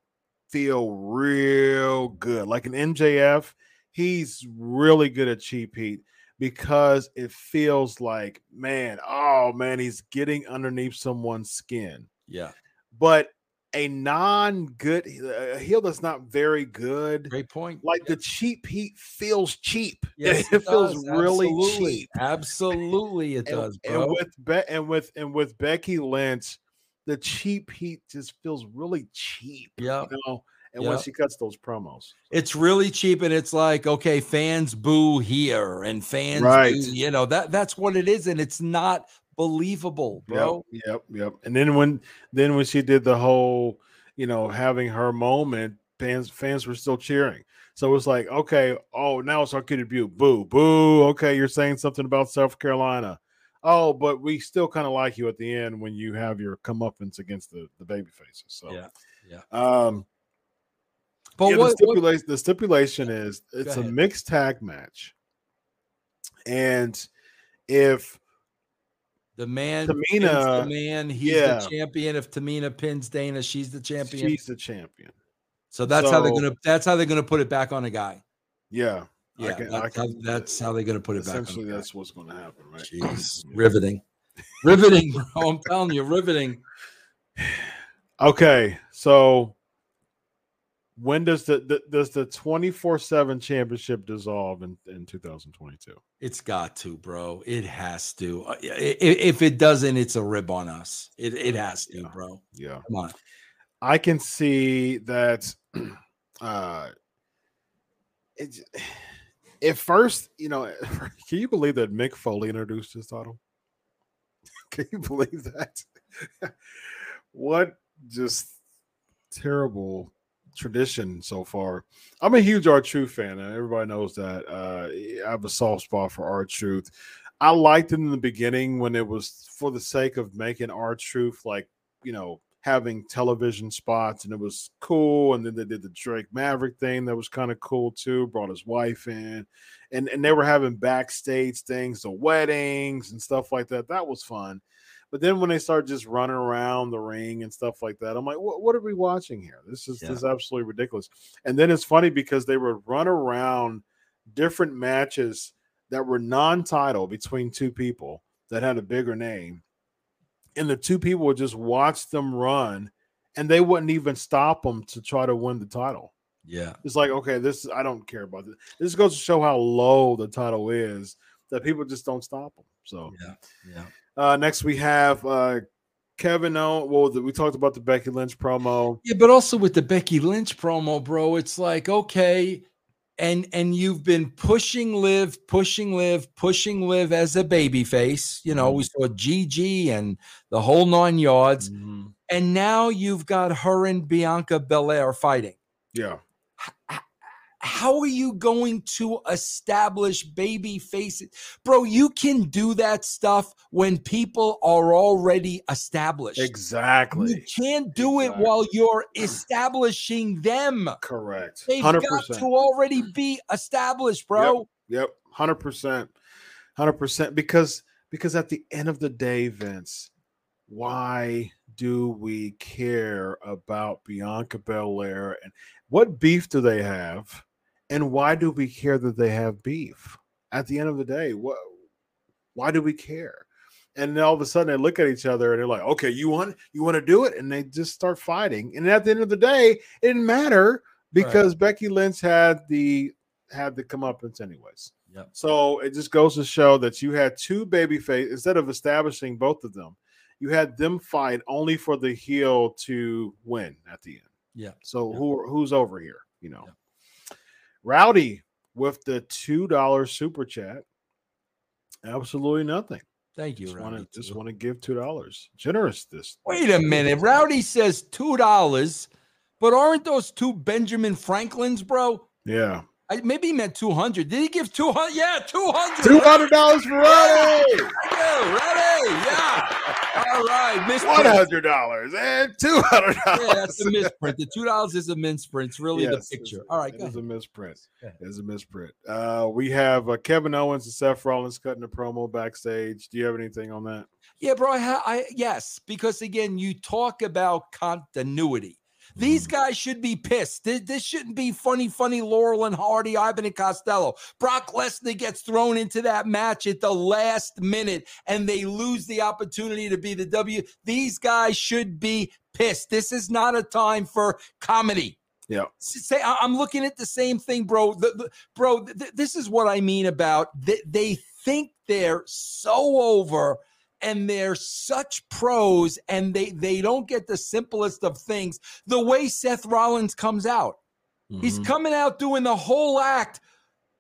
feel real good. Like an MJF, he's really good at cheap heat because it feels like, man, oh man, he's getting underneath someone's skin. yeah, But a non-good uh, a heel that's not very good, great point. like the cheap heat feels cheap. Yes, it feels does. really Absolutely. cheap. Absolutely, it And, does, and with Be- and with and with Becky Lynch, the cheap heat just feels really cheap. Yeah. You know, and when Yeah. she cuts those promos. it's really cheap and it's like okay fans boo here and fans Right. boo, you know that that's what it is and it's not believable bro Yep, yep, yep. And then when then when she did the whole, you know, having her moment, fans fans were still cheering. So it's like, okay, oh, now it's our kid debut. Boo, boo. Okay, you're saying something about South Carolina. Oh, but we still kind of like you at the end when you have your comeuppance against the the baby faces. So Yeah, yeah. Um but yeah, what, the what- stipulation the stipulation is it's a mixed tag match. And if the man Tamina- the man he's yeah. the champion if tamina pins dana she's the champion she's the champion, so that's how they're gonna that's how they're gonna put it back on a guy yeah, yeah can- that's, how, that's how they're gonna put it back essentially guy. that's what's going to happen, right? Jeez, riveting riveting bro i'm telling you riveting Okay, so when does the, the does the twenty four seven championship dissolve in in two thousand twenty two? It's got to, bro. It has to. Uh, If it doesn't, it's a rib on us. It it has to, Yeah. bro. Yeah, Come on. I can see that. uh it, At first, you know, can you believe that Mick Foley introduced his title? Can you believe that? what just terrible tradition so far. I'm a huge R-Truth fan, and everybody knows that. Uh, I have a soft spot for R-Truth. I liked it in the beginning when it was for the sake of making R-Truth like, you know, having television spots, and it was cool. And then they did the Drake Maverick thing that was kind of cool too. Brought his wife in, and and they were having backstage things, the weddings and stuff like that. That was fun. But then when they start just running around the ring and stuff like that, I'm like, what, what are we watching here? This is Yeah. this is absolutely ridiculous. And then it's funny because they would run around different matches that were non-title between two people that had a bigger name, and the two people would just watch them run, and they wouldn't even stop them to try to win the title. Yeah. It's like, okay, this I don't care about this. This goes to show how low the title is that people just don't stop them. So Yeah. Yeah. Uh, next we have uh, Kevin Owen. Well, we talked about the Becky Lynch promo. Yeah, but also with the Becky Lynch promo, bro, it's like, okay, and and you've been pushing Liv, pushing Liv, pushing Liv as a baby face. You know, we saw GG and the whole nine yards, Mhm. and now you've got her and Bianca Belair fighting. Yeah. How are you going to establish baby faces? Bro, you can do that stuff when people are already established. Exactly. You can't do it while you're establishing them. Correct. They've got to already be established, bro. Yep. Hundred percent. Hundred percent. Because because at the end of the day, Vince, why do we care about Bianca Belair and what beef do they have? And why do we care that they have beef? At the end of the day, what why do we care? And then all of a sudden they look at each other and they're like, okay, you want you want to do it? And they just start fighting. And at the end of the day, it didn't matter because Becky Lynch had the had the comeuppance anyways. Yep. So it just goes to show that you had two baby face instead of establishing both of them, you had them fight only for the heel to win at the end. Yeah. So Yeah. who who's over here? You know, Rowdy with the two dollar super chat. Absolutely nothing. Thank you, Just Rowdy. want to just want to give two dollars. Generous this. Wait a minute. Rowdy says $2, but aren't those two Benjamin Franklins, bro? Yeah, I, maybe he meant 200. Did he give 200? Yeah, 200. two hundred dollars for Rowdy. Thank you, Rowdy. Yeah. All right. Hundred dollars and two hundred dollars. Yeah, that's a misprint. The two dollars is a misprint. It's really Yes, the picture. All right, it go a misprint. Go ahead. It is a misprint. Uh, we have uh, Kevin Owens and Seth Rollins cutting a promo backstage. Do you have anything on that? Yeah, bro. I, ha- I yes, because again, you talk about continuity. These guys should be pissed. This, this shouldn't be funny, funny. Laurel and Hardy, Ivan and Costello. Brock Lesnar gets thrown into that match at the last minute, and they lose the opportunity to be the W. These guys should be pissed. This is not a time for comedy. Yeah. Say I'm looking at the same thing, bro. The, the- bro, th- this is what I mean about th- they think they're so over and they're such pros and they they don't get the simplest of things. The way Seth Rollins comes out, he's Mhm. coming out doing the whole act.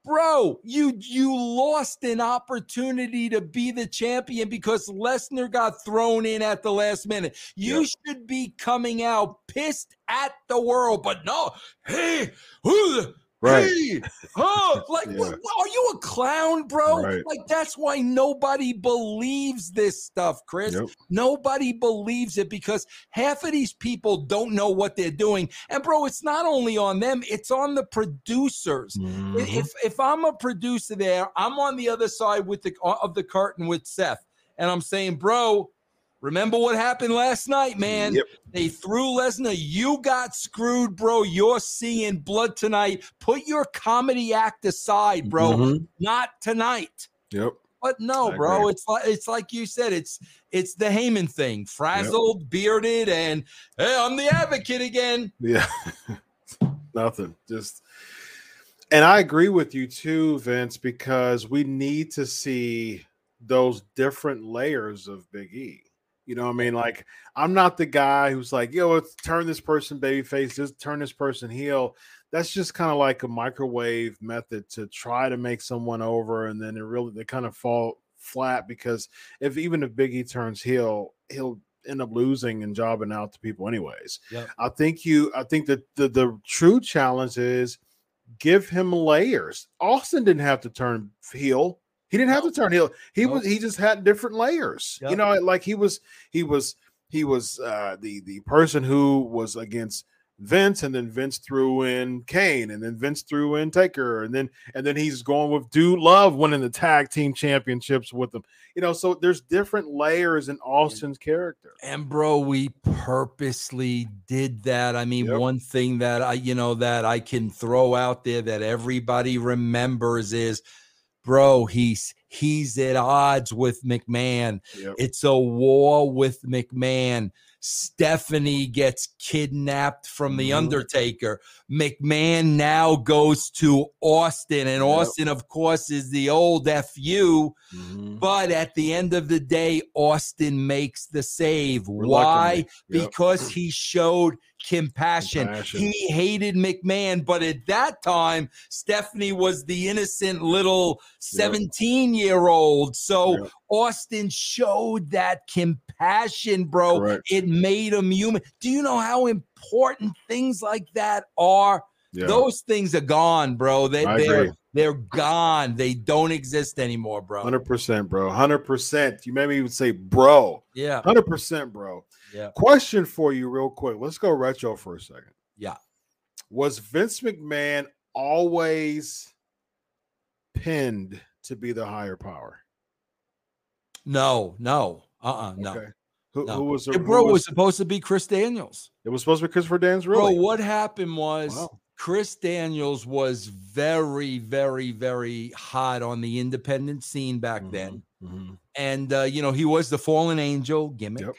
Bro, you you lost an opportunity to be the champion because Lesnar got thrown in at the last minute. You Yep. should be coming out pissed at the world, but no. Hey, who the Right. Hey, huh? Like, Yeah. what, are you a clown, bro? Right. Like, that's why nobody believes this stuff, Chris. Yep. Nobody believes it because half of these people don't know what they're doing. And, bro, it's not only on them, it's on the producers. Mhm. If if I'm a producer there, I'm on the other side with the of the curtain with Seth, and I'm saying, bro, remember what happened last night, man? Yep. They threw Lesnar. You got screwed, bro. You're seeing blood tonight. Put your comedy act aside, bro. Mhm. Not tonight. Yep. But no, I bro, agree. it's like it's like you said, it's it's the Heyman thing, frazzled, bearded, and hey, I'm the advocate again. Yeah. Nothing. Just and I agree with you too, Vince, because we need to see those different layers of Big E. You know what I mean? Like, I'm not the guy who's like, yo, let's turn this person babyface, just turn this person heel. That's just kind of like a microwave method to try to make someone over, and then it really they kind of fall flat because if even if Biggie turns heel, he'll end up losing and jobbing out to people anyways. Yep. I think you I think that the, the true challenge is give him layers. Austin didn't have to turn heel. He didn't have to turn heel. He was he just had different layers. You know, like he was he was he was uh the the person who was against Vince, and then Vince threw in Kane, and then Vince threw in Taker, and then and then he's going with Dude Love winning the tag team championships with them. You know, so there's different layers in Austin's character. And bro, we purposely did that. I mean, Yep. one thing that I, you know, that I can throw out there that everybody remembers is, bro, he's he's at odds with McMahon. Yep. It's a war with McMahon. Stephanie gets kidnapped from the Mhm. Undertaker. McMahon now goes to Austin, and Yep. Austin, of course, is the old FU. Mhm. But at the end of the day, Austin makes the save. Reluctantly. Why? Yep. Because he showed compassion. Compassion. He hated McMahon, but at that time, Stephanie was the innocent little 17 year old. So Yep. Austin showed that compassion, bro. Correct. It made him human. Do you know how important things like that are? Yeah. Those things are gone, bro. They, they're they're gone. They don't exist anymore, bro. Hundred percent, bro. Hundred percent. You maybe even say, bro. Yeah, Hundred percent, bro. Yeah. Question for you, real quick. Let's go retro for a second. Yeah. Was Vince McMahon always pinned to be the higher power? No, no, uh, uh no. Okay. Who, No. who was the bro, was- was supposed to be Chris Daniels. It was supposed to be Christopher Daniels, really? Bro, what happened was Wow. Chris Daniels was very, very, very hot on the independent scene back then. Mhm, And, uh, you know, he was the fallen angel gimmick. Yep.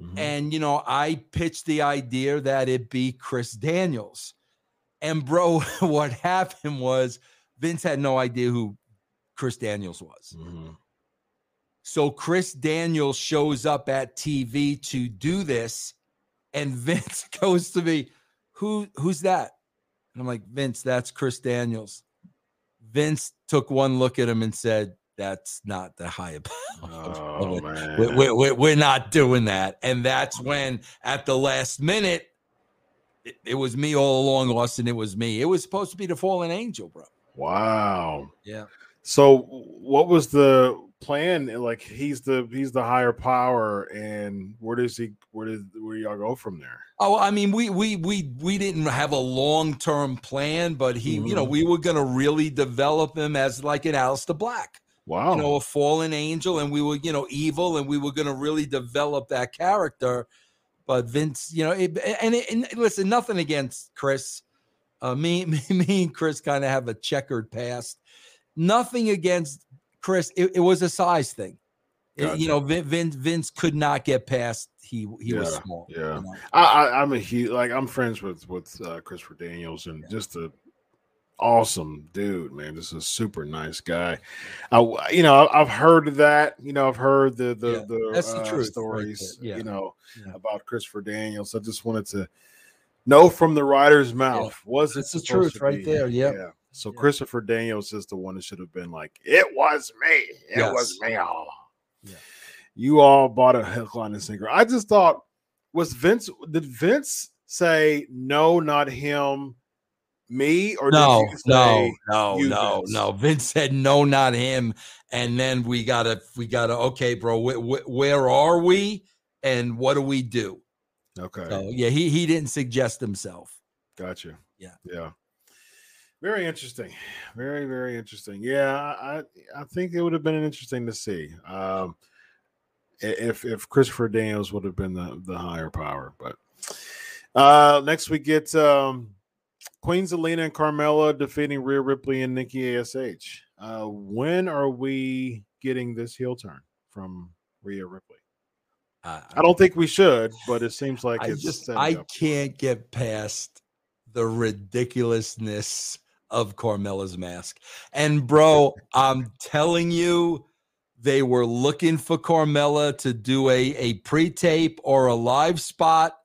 Mhm. And, you know, I pitched the idea that it be Chris Daniels. And, bro, what happened was Vince had no idea who Chris Daniels was. Mhm. So Chris Daniels shows up at TV to do this, and Vince goes to me, "Who who's that?" And I'm like, "Vince, that's Chris Daniels." Vince took one look at him and said, "That's not the high Oh, man. we're, we're, we're- we're not doing that." And that's when, at the last minute, it, it was me all along, Austin. It was me. It was supposed to be the fallen angel, bro. Wow. Yeah. So what was the plan? Like he's the he's the higher power, and where does he where did where y'all go from there? Oh, I mean, we we we we didn't have a long term plan, but he, you know, Mhm. we were gonna really develop him as like an Aleister Black, Wow. you know, a fallen angel, and we were, you know, evil, and we were gonna really develop that character. But Vince, you know, it, and, it, and listen, nothing against Chris. Uh, me, me, me, and Chris kind of have a checkered past. Nothing against Chris. It, it was a size thing. Gotcha. you know, Vin, Vince, Vince could not get past. He he was small. yeah. you know? I, I I'm a huge like I'm friends with with uh, Christopher Daniels and just a awesome dude, man. Just a super nice guy. I you know I've heard that. You know I've heard the the Yeah, the, that's the uh, truth stories. there, yeah. You know Yeah. about Christopher Daniels. I just wanted to know from the writer's mouth. Was it the truth right there, yep. Yeah. So. Christopher Daniels is the one that should have been like, it was me. It was me. all." Yeah. You all bought a hook, line, and sinker. I just thought, was Vince? Did Vince say no, not him, me, or no, did he say, no, no, you, no, Vince? no. Vince said no, not him. And then we gotta, we gotta. Okay, bro, wh- wh- where are we, and what do we do? Okay, So yeah, he he didn't suggest himself. gotcha. Yeah. yeah. Very interesting. Very, very interesting. Yeah, I I think it would have been interesting to see. Um, if if Christopher Daniels would have been the the higher power, but uh next we get um Queen Zelina and Carmella defeating Rhea Ripley and Nikki Ash. Uh, when are we getting this heel turn from Rhea Ripley? I, I don't think we should, but it seems like I it's just I up. can't get past the ridiculousness of Carmella's mask. And bro, I'm telling you, they were looking for Carmella to do a, a pre-tape or a live spot,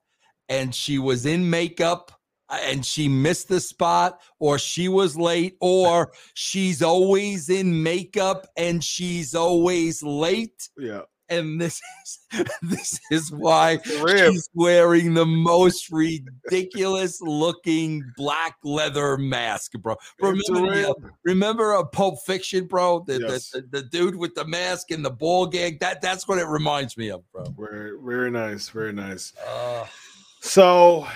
and she was in makeup uh, and she missed the spot, or she was late, or she's always in makeup and she's always late. yeah. And this is this is why. She's wearing the most ridiculous looking black leather mask, bro. Remember, the, uh, remember a Pulp Fiction, bro? The, Yes. the, the, the dude with the mask and the ball gag. That that's what it reminds me of, bro. Very, very nice, very nice. Uh, So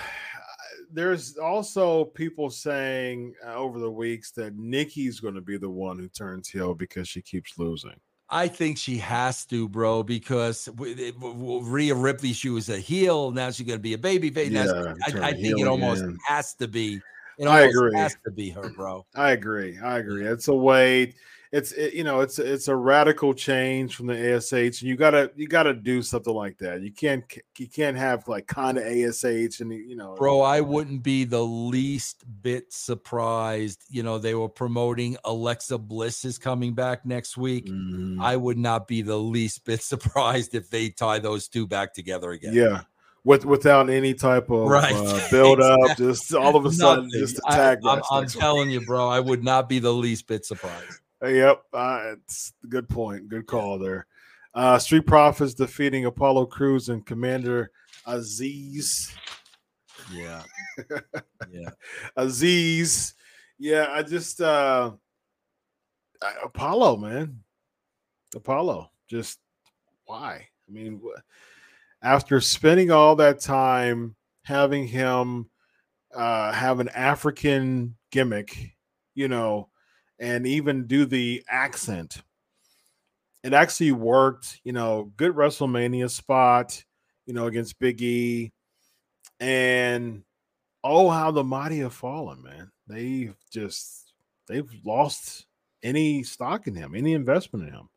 there's also people saying uh, over the weeks that Nikki's going to be the one who turns heel because she keeps losing. I think she has to, bro, because w- w- w- Rhea Ripley, she was a heel. Now she's going to be a baby face. Yeah, I, I think it almost again. has to be. It I agree. has to be her, bro. I agree. I agree. It's a way. It's it, you know it's it's a radical change from the ASH, and you gotta you gotta do something like that. You can't you can't have like kind of ASH and you know Bro, I wouldn't be the least bit surprised. You know, they were promoting Alexa Bliss is coming back next week. Mhm. I would not be the least bit surprised if they tie those two back together again. Yeah. with without any type of Right. uh, build up, Exactly. just all of a sudden, Nothing. just attack. I'm. I'm telling you, bro, I would not be the least bit surprised. Yep, uh, it's a good point. Good call there. Uh, Street Profits defeating Apollo Crews and Commander Azeez. Yeah. Yeah. Azeez. Yeah, I just uh Apollo, man. Apollo. Just why? I mean, after spending all that time having him uh have an African gimmick, you know, and even do the accent. It actually worked, you know, good WrestleMania spot, you know, against Big E. And oh, how the mighty have fallen, man. They've just they've lost any stock in him, any investment in him.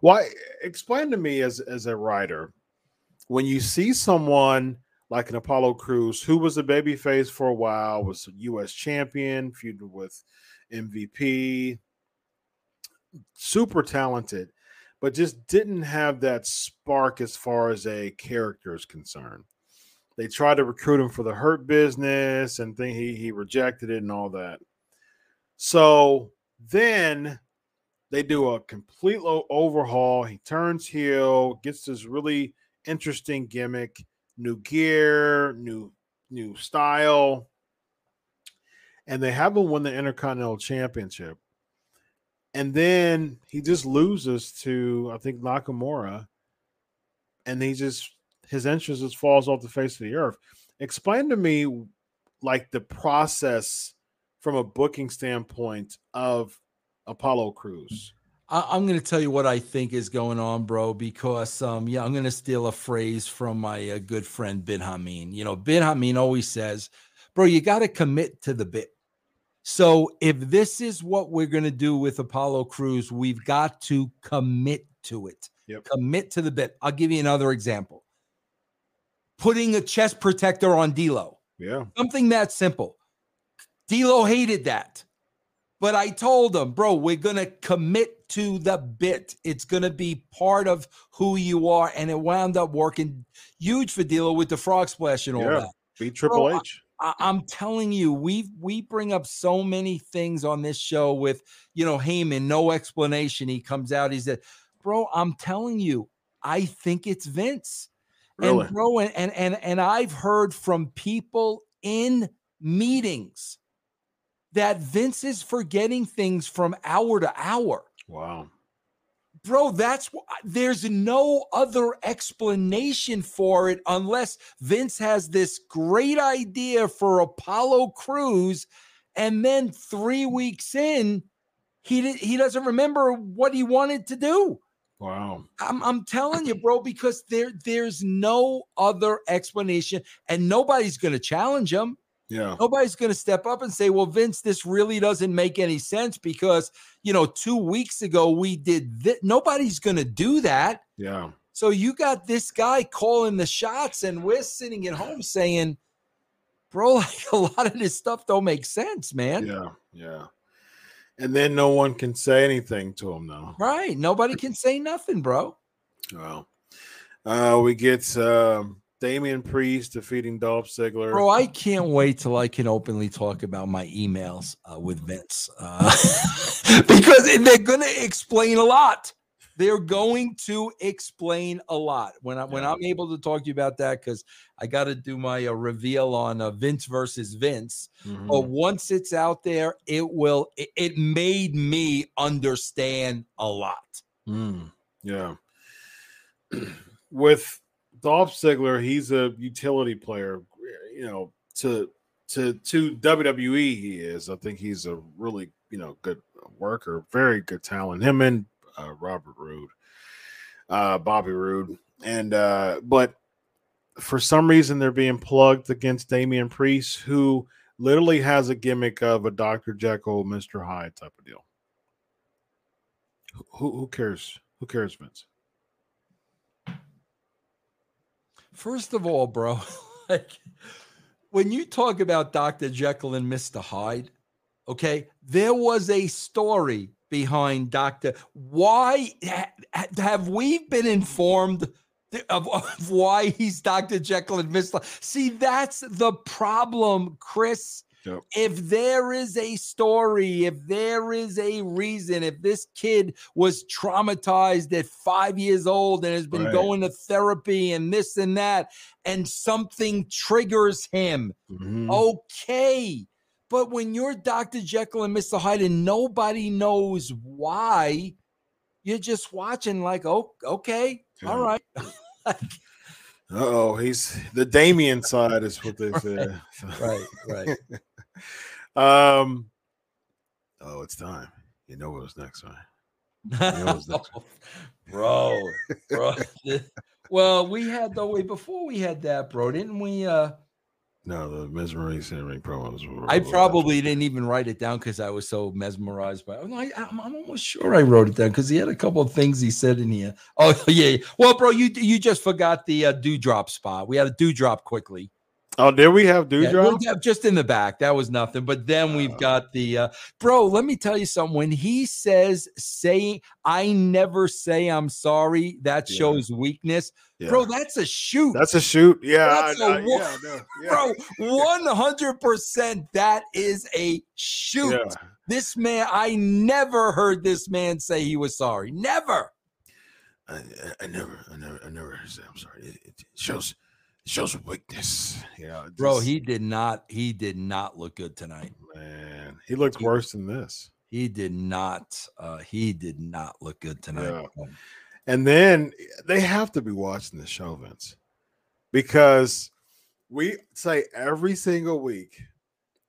Why explain to me as as a writer, when you see someone like an Apollo Crews, who was a babyface for a while, was a US champion, feuded with MVP, super talented, but just didn't have that spark as far as a character is concerned. They tried to recruit him for the hurt business and think he he rejected it and all that. So then they do a complete overhaul. He turns heel, gets this really interesting gimmick, new gear, new new style, and they haven't won the Intercontinental Championship. And then he just loses to I think Nakamura, and he just his entrance just falls off the face of the earth. Explain to me like the process from a booking standpoint of Apollo Crews. I, I'm going to tell you what I think is going on, bro, because um, yeah, I'm going to steal a phrase from my uh, good friend Bin Hameen. You know, Bin Hameen always says, bro, you got to commit to the bit. So if this is what we're going to do with Apollo Crews, we've got to commit to it. Yep. Commit to the bit. I'll give you another example. Putting a chest protector on D'Lo. Yeah. Something that simple. D'Lo hated that. But I told him, bro, we're gonna commit to the bit. It's gonna be part of who you are, and it wound up working huge for D'Lo with the frog splash and all Yeah. that. Beat Triple Bro, H. I, I'm telling you, we we bring up so many things on this show with you know Heyman, no explanation. He comes out, he said, "Bro, I'm telling you, I think it's Vince." Really? And bro, and, and and and I've heard from people in meetings that Vince is forgetting things from hour to hour. Wow. Bro, that's there's no other explanation for it unless Vince has this great idea for Apollo Crews, and then three weeks in, he he doesn't remember what he wanted to do. Wow. I'm, I'm telling you, bro, because there there's no other explanation, and nobody's going to challenge him. Yeah. Nobody's going to step up and say, "Well, Vince, this really doesn't make any sense because you know two weeks ago we did this." Nobody's going to do that. Yeah. So you got this guy calling the shots, and we're sitting at home saying, "Bro, like a lot of this stuff don't make sense, man." Yeah. Yeah. And then no one can say anything to him now. Right? Nobody can say nothing, bro. Well, uh, we get um, Damian Priest defeating Dolph Ziggler. Bro, I can't wait till I can openly talk about my emails uh, with Vince uh, because they're going to explain a lot. They're going to explain a lot when I when I'm able to talk to you about that because I got to do my uh, reveal on uh, Vince versus Vince. Mhm. But once it's out there, it will. It, it made me understand a lot. Mm, yeah. With Dolph Ziggler, he's a utility player. You know, to to to WWE, he is. I think he's a really you know good worker, very good talent. Him and uh, Robert Roode, uh, Bobby Roode, and uh, but for some reason they're being plugged against Damian Priest, who literally has a gimmick of a Dr. Jekyll, Mr. Hyde type of deal. Who who cares? Who cares, Vince? First of all, bro, like when you talk about Dr. Jekyll and Mr. Hyde, okay, there was a story behind Dr. Why ha- have we been informed of, of why he's Dr. Jekyll and Mr. See, that's the problem, Chris. Yep. If there is a story, if there is a reason, if this kid was traumatized at five years old and has been Right. going to therapy and this and that, and something triggers him, Mhm. okay. But when you're Dr. Jekyll and Mr. Hyde and nobody knows why, you're just watching like, oh, okay, all Yeah. right. Uh-oh, he's the Damian side is what they said. right, right. Um Oh, it's time. You know what was next, right? know what's next. bro, bro. well, we had the way before we had that, bro, didn't we? uh No, the mesmerizing ring promos. were- I probably didn't even write it down because I was so mesmerized by. it. I, I'm, I'm almost sure I wrote it down because he had a couple of things he said in here. Oh yeah, yeah. well, bro, you you just forgot the uh, dewdrop spot. We had a dewdrop quickly. Oh, did we have Dewdrop? yeah, just in the back. That was nothing. But then we've Oh. got the uh, bro. Let me tell you something. When he says saying, "I never say I'm sorry," that Yeah. shows weakness, Yeah. bro. That's a shoot, That's a shoot. Yeah, That's I- a I- yeah, no, bro. One hundred percent. That is a shoot. This man, I never heard this man say he was sorry. Never. I, I- I never, I never, I never said I'm sorry. It, it shows, shows weakness. Yeah, Bro, he did not. He did not look good tonight. man, he looked worse than this. He did not. Uh, he did not look good tonight. Yeah. And then they have to be watching the show, Vince, because we say every single week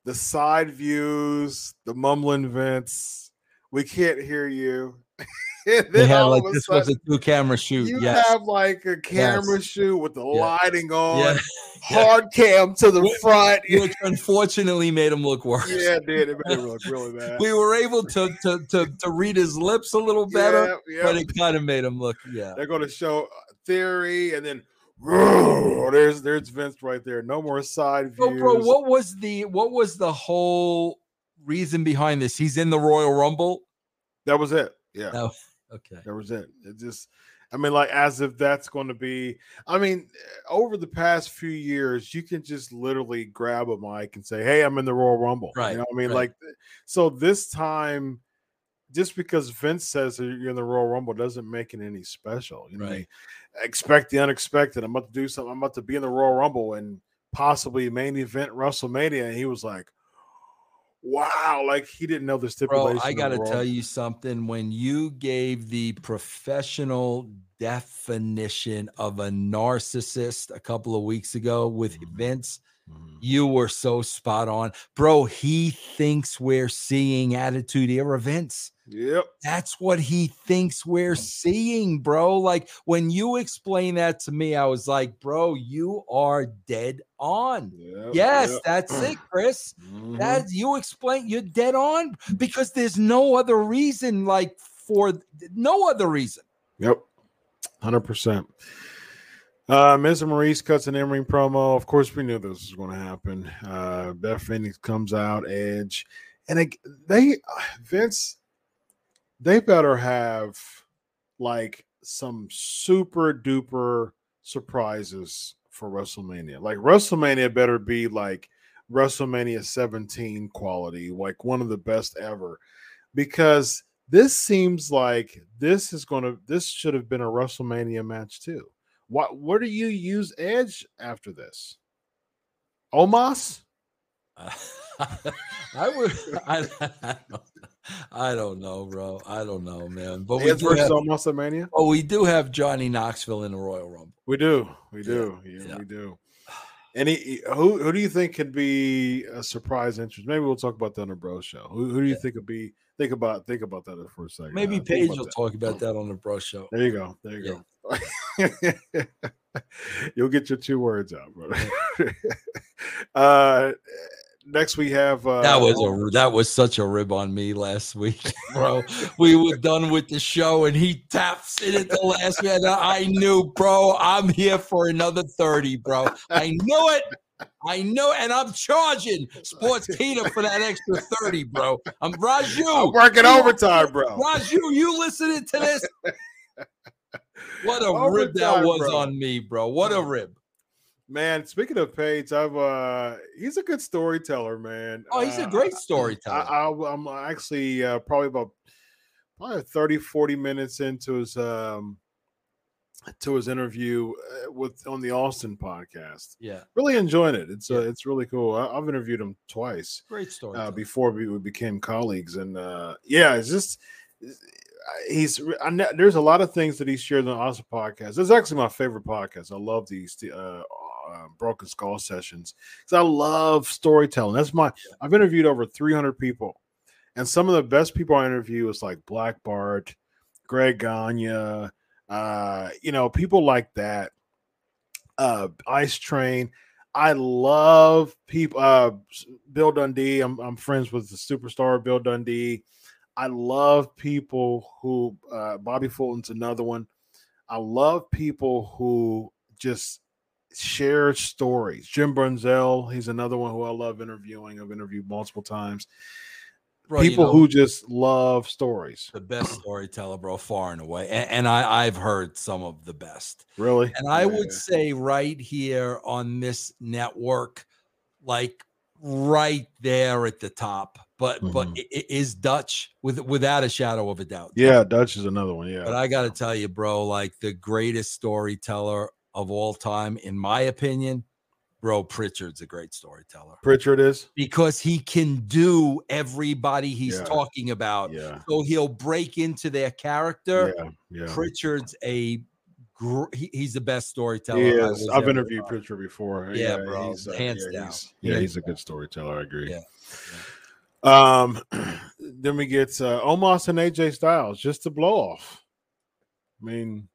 the side views, the mumbling Vince, we can't hear you. They had like this was a two camera shoot. you Yes. have like a camera shoot with the Yeah. lighting on, hard cam to the front. Which unfortunately made him look worse. yeah, it did. It made it look really bad. We were able to, to to to read his lips a little better, Yeah, yeah. but it kind of made him look, yeah. They're going to show uh, theory, and then there's there's Vince right there. No more side So, views. bro, what was the what was the whole reason behind this? He's in the Royal Rumble. That was it. Yeah, No. Okay. that was it. It just, I mean, like as if that's going to be. I mean, eh, over the past few years, you can just literally grab a mic and say, "Hey, I'm in the Royal Rumble." Right, You know, what I mean, right. like, eh, so this time. Just because Vince says you're in the Royal Rumble doesn't make it any special. You know, I expect the unexpected. I'm about to do something. I'm about to be in the Royal Rumble and possibly main event WrestleMania. And he was like, wow, like he didn't know the Bro. I got to tell you something. When you gave the professional definition of a narcissist a couple of weeks ago with Mhm. Vince, Mhm. you were so spot on. Bro, he thinks we're seeing Attitude Era Vince. Yep. That's what he thinks we're seeing, bro. Like when you explain that to me, I was like, bro, you are dead on. Yep. Yes, yep. that's it, Chris. Mhm. That you explain, you're dead on because there's no other reason, like for no other reason. Yep. 100%. Uh, Miz Maryse cuts an in-ring promo. Of course, we knew this was going to happen. Uh, Beth Phoenix comes out, Edge, and it, they Vince, they better have like some super duper surprises for WrestleMania. Like WrestleMania better be like WrestleMania 17 quality, like one of the best ever, because this seems like this is going to this should have been a WrestleMania match too. What where do you use Edge after this? Omos? I would, I, I, I don't know, bro. I don't know, man. But we versus have, Omos Mania? oh, we do have Johnny Knoxville in the Royal Rumble. We do, we do, yeah, yeah. we do. Any who who do you think could be a surprise entrance? Maybe we'll talk about that on the Bro Show. Who, who do you think would be? Think about think about that for a second. Maybe Uh, Paige will that. talk about that on the Bro Show. There you go. There you go. You'll get your two words out, brother. uh, next we have uh, That was a that was such a rib on me last week, bro. we were done with the show, and he taps it at the last minute. I knew, bro. I'm here for another thirty, bro. I knew it. I know, and I'm charging Sportskeeda for that extra thirty, bro. I'm I'm Raju. working you- overtime, bro. Raju, you listening to this? What a Overtime, rib that was bro. on me, bro. What a rib. Man, speaking of Paige, I've uh he's a good storyteller, man. Oh, he's a Uh, great storyteller. I, I'm actually uh, probably about probably 30, 40 minutes into his um to his interview uh, with on the Austin podcast. yeah, Really enjoying it. It's uh, Yeah. it's really cool. I, I've interviewed him twice great story. uh, before we, we became colleagues, and uh, yeah, it's just he's. I, there's a lot of things that he shares on the Austin podcast. It's actually my favorite podcast. I love these uh, uh, Broken Skull sessions because I love storytelling. That's my. I've interviewed over 300 people, and some of the best people I interview is like Black Bart, Greg Gagne, uh, you know, people like that. Uh, Ice Train. I love people. Uh, Bill Dundee. I'm I'm friends with the superstar Bill Dundee. I love people who uh, Bobby Fulton's another one. I love people who just share stories. Jim Brunzell, he's another one who I love interviewing. I've interviewed multiple times. Bro, you people know, who just love stories. the best storyteller, bro, far and away. And, and I, I've heard some of the best. Really? And I Yeah. would say right here on this network, like right there at the top. But but Mhm. it, it is Dutch with without a shadow of a doubt. Yeah, Dutch is another one. Yeah. But I got to tell you, bro, like the greatest storyteller of all time, in my opinion, bro, Prichard's a great storyteller Prichard is. because he can do everybody he's Yeah. talking about. Yeah. So he'll break into their character. Yeah. Yeah. Prichard's a gr- he- he's the best storyteller. He I is. was I've interviewed around. Prichard before. Yeah, bro, he's, uh, hands yeah, down. he's- yeah, he's a good storyteller. I agree. Yeah. Um, then we get uh, Omos and AJ Styles just to blow off. I mean,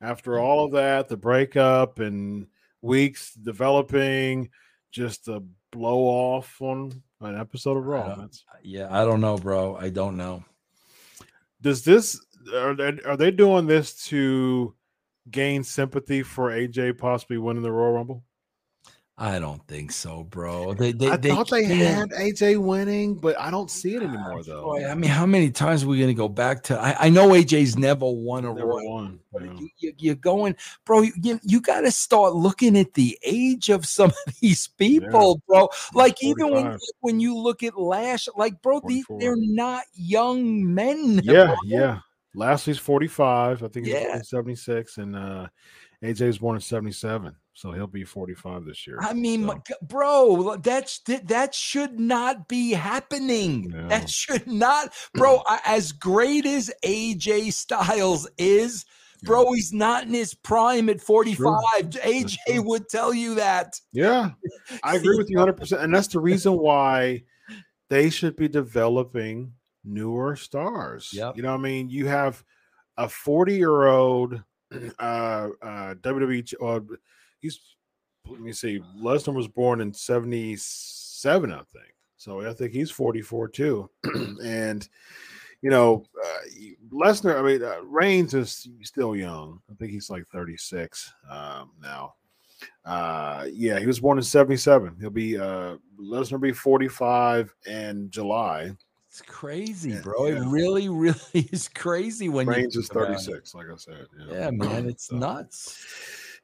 after all of that, the breakup and weeks developing, just a blow off on an episode of Raw. Yeah, I don't know, bro. I don't know. Does this are they, are they doing this to gain sympathy for AJ possibly winning the Royal Rumble? I don't think so, bro. They, they, I thought they can't- had AJ winning, but I don't see it anymore though. Boy, I mean, how many times are we going to go back to? I, I know AJ's never won a Never Royal, won. but yeah. you, you, you're going, bro. You, you got to start looking at the age of some of these people, bro. Like even when when you look at Lash, like bro, these they're not young men. Yeah, bro. yeah. Lashley's 45. I think he's Yeah. born 76. And uh AJ's born in 77. So he'll be 45 this year. I mean, So, bro, that's that, that should not be happening. No. That should not, bro. I- as great as AJ Styles is, bro, he's not in his prime at 45. AJ would tell you that. yeah, I agree with you 100%. And that's the reason why they should be developing newer stars. Yep. You know what I mean? You have a 40 year old uh, uh, WWE, uh, he's, let me see, Lesnar was born in 77, I think. So I think he's 44 too. and, you know, uh, Lesnar, I mean, uh, Reigns is still young. I think he's like 36 um, now. Uh, yeah, he was born in 77. He'll be, uh, Lesnar will be 45 in July. It's crazy, bro. yeah. It really, really is crazy when Reigns is think about it. 36, like I said. Yeah, man, it's So, nuts.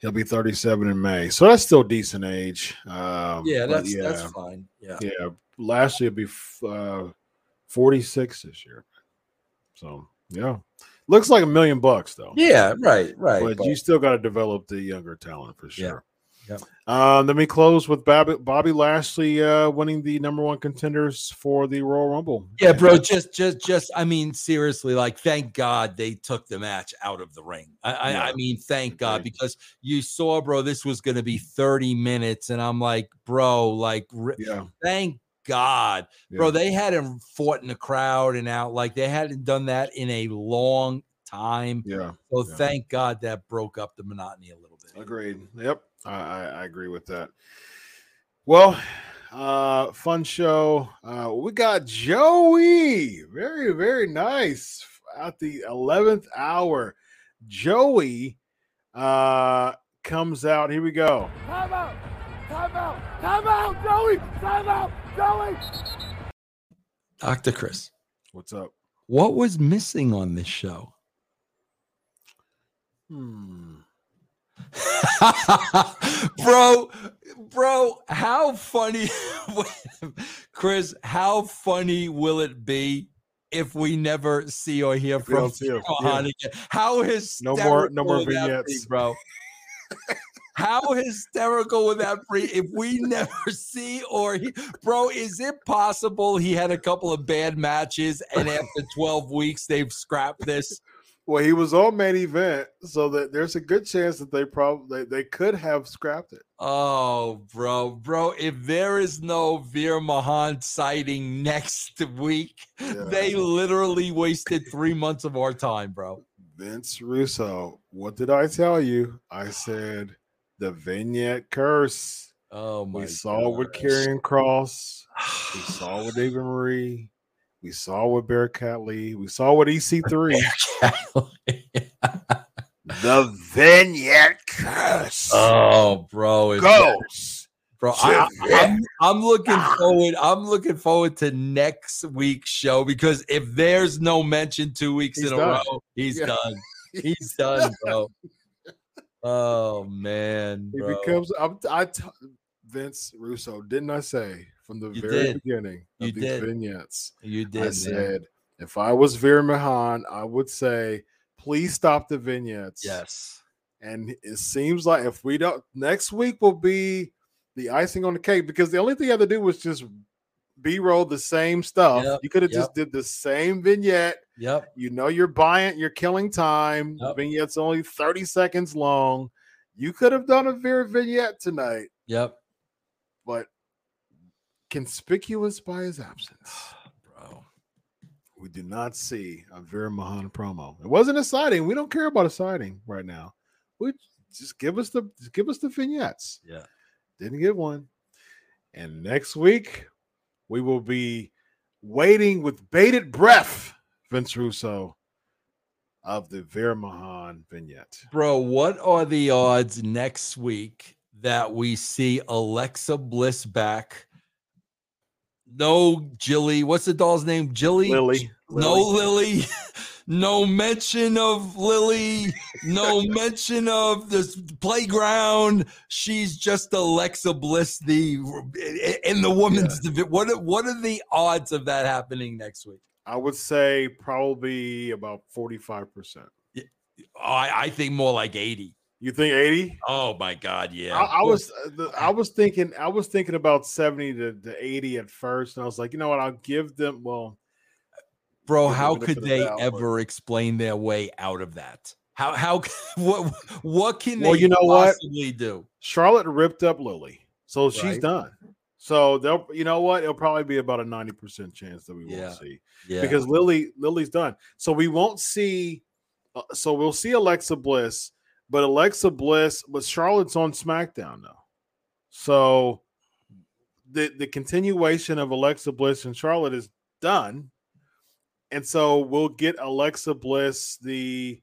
He'll be 37 in May. So that's still decent age. Um, Yeah, that's yeah, that's fine. Yeah. yeah. Last year, be uh, 46 this year. So, yeah. Looks like a million bucks, though. Yeah, right, right. but, but- you still got to develop the younger talent for sure. Yep. Um, then we close with Bobby, Bobby Lashley uh, winning the number one contenders for the Royal Rumble. Yeah, bro. Just, just, just. I mean, seriously. Like, thank God they took the match out of the ring. I, I, I mean, thank God agreed. because you saw, bro. This was going to be thirty minutes, and I'm like, bro, like, re- Yeah, thank God, bro. They hadn't fought in the crowd and out like they hadn't done that in a long time. yeah. So yeah. thank God that broke up the monotony a little bit. Agreed. Yep, I, I, I agree with that. Well, uh, fun show. Uh, we got Joey. Very, very nice. At the eleventh hour, Joey uh comes out. Here we go. Time out! Time out! Time out, Joey! Time out, Joey! Doctor Chris, What's up? what was missing on this show? Hmm. bro, bro, how funny, Chris? How funny will it be if we never see or hear we from don't see him, Johan again? How hysterical, No more- no more that be, vignettes. bro. How hysterical would that be if we never see or he, bro? Is it possible he had a couple of bad matches and after 12 weeks they've scrapped this? Well, he was on main event, so that there's a good chance that they probably they, they could have scrapped it. Oh, bro, bro, if there is no Veer Mahaan sighting next week, they literally wasted three months of our time, bro. Vince Russo, what did I tell you? I said the vignette curse. Oh my we saw it with. Karrion Kross. We saw it with Eva Marie. We saw with Bearcat Lee. We saw with EC3. the vignette curse oh, bro, goes. bro, I, am looking forward. I'm looking forward to next week's show because if there's no mention two weeks He's in a row, he's Yeah. done. He's done, bro. Oh man, He becomes I'm, I t- Vince Russo, didn't I say from the You very did. beginning of You these did. vignettes? you did. I man. said if I was Veer Mahaan, I would say, please stop the vignettes. yes. And it seems like if we don't next week will be the icing on the cake because the only thing you had to do was just B-roll the same stuff. Yep, You could have yep. just did the same vignette. Yep. You know you're buying, you're killing time. The Yep. vignette's only 30 seconds long. You could have done a Veer vignette tonight, Yep. but conspicuous by his absence. Bro. We did not see a Veer Mahaan promo. It wasn't a sighting. We don't care about a sighting right now. We just give us the just give us the vignettes. Yeah. Didn't get one. And next week we will be waiting with bated breath, Vince Russo, of the Veer Mahaan vignette. Bro, what are the odds next week that we see Alexa Bliss back? No Jilly. What's the doll's name? Jilly? Lily. No Lily. No mention of Lily. No mention of this playground. She's just Alexa Bliss, the in the women's division. What are- what are the odds of that happening next week? I would say probably about 45%. Oh, I, I think more like 80. You think 80? Oh my god, yeah. I, I was uh, the, I was thinking I was thinking about 70 to, to 80 at first, and I was like, you know what, I'll give them well, Bro, how could of the they doubt, but- ever explain their way out of that? How how what what can Well, they you know what? possibly do? Charlotte ripped up Lily, so she's done. So they'll you know what, it'll probably be about a 90% chance that we Yeah. won't see Yeah. because Lily Lily's done. So we won't see uh, so we'll see Alexa Bliss, but Alexa Bliss, but Charlotte's on SmackDown now. So the the continuation of Alexa Bliss and Charlotte is done. And so we'll get Alexa Bliss, the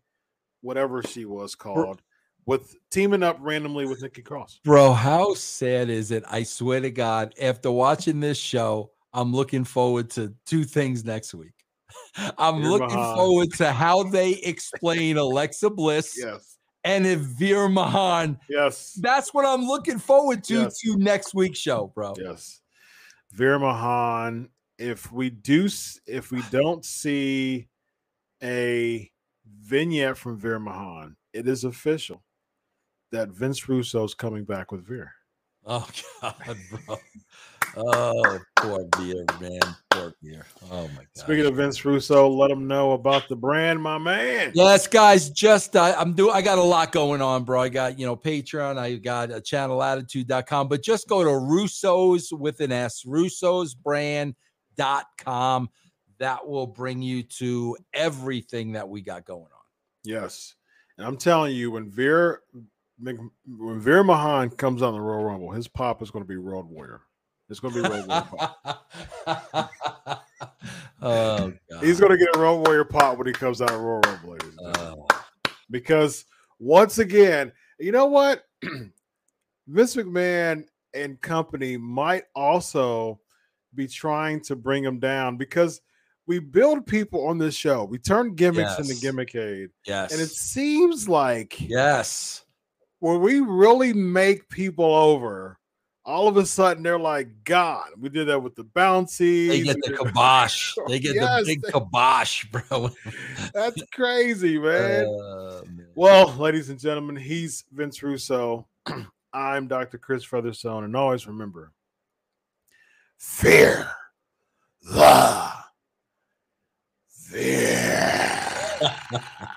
whatever she was called, with teaming up randomly with Nikki Cross. Bro, how sad is it? I swear to God, after watching this show, I'm looking forward to two things next week. I'm Veer looking Mahaan. forward to how they explain Alexa Bliss Yes. And if Veer Mahaan. Yes. That's what I'm looking forward to Yes. to next week's show, bro. Yes. Veer Mahaan, if we do if we don't see a vignette from Veer Mahaan, it is official that Vince Russo is coming back with Veer. Oh God, bro. Oh, poor Veer, man. Poor Veer. Oh my God. Speaking of Vince Russo, let him know about the brand, my man. Yes, guys. Just uh, I'm doing. I got a lot going on, bro. I got you know Patreon. I got a channelattitude.com. But just go to Russo's with an S, Russo'sBrand.com. That will bring you to everything that we got going on. Yes. And I'm telling you, when Veer Mc- when Veer Mahaan comes on the Royal Rumble, his pop is going to be Road Warrior. It's going to be Road Warrior pop. oh God. He's going to get a Road Warrior pop when he comes out of Royal Rumble, ladies and gentlemen. Oh, because once again, you know what? Vince McMahon and company might also be trying to bring him down because we build people on this show. We turn gimmicks into Yes. gimmickade, Yes. and it seems like yes. when we really make people over, all of a sudden they're like, God, we did that with the bouncy. They get the kibosh. They get Yes, the big they- kibosh, bro. That's crazy, man. Uh, man. Well, ladies and gentlemen, he's Vince Russo. I'm Dr. Chris Featherstone. And always remember fear the fear.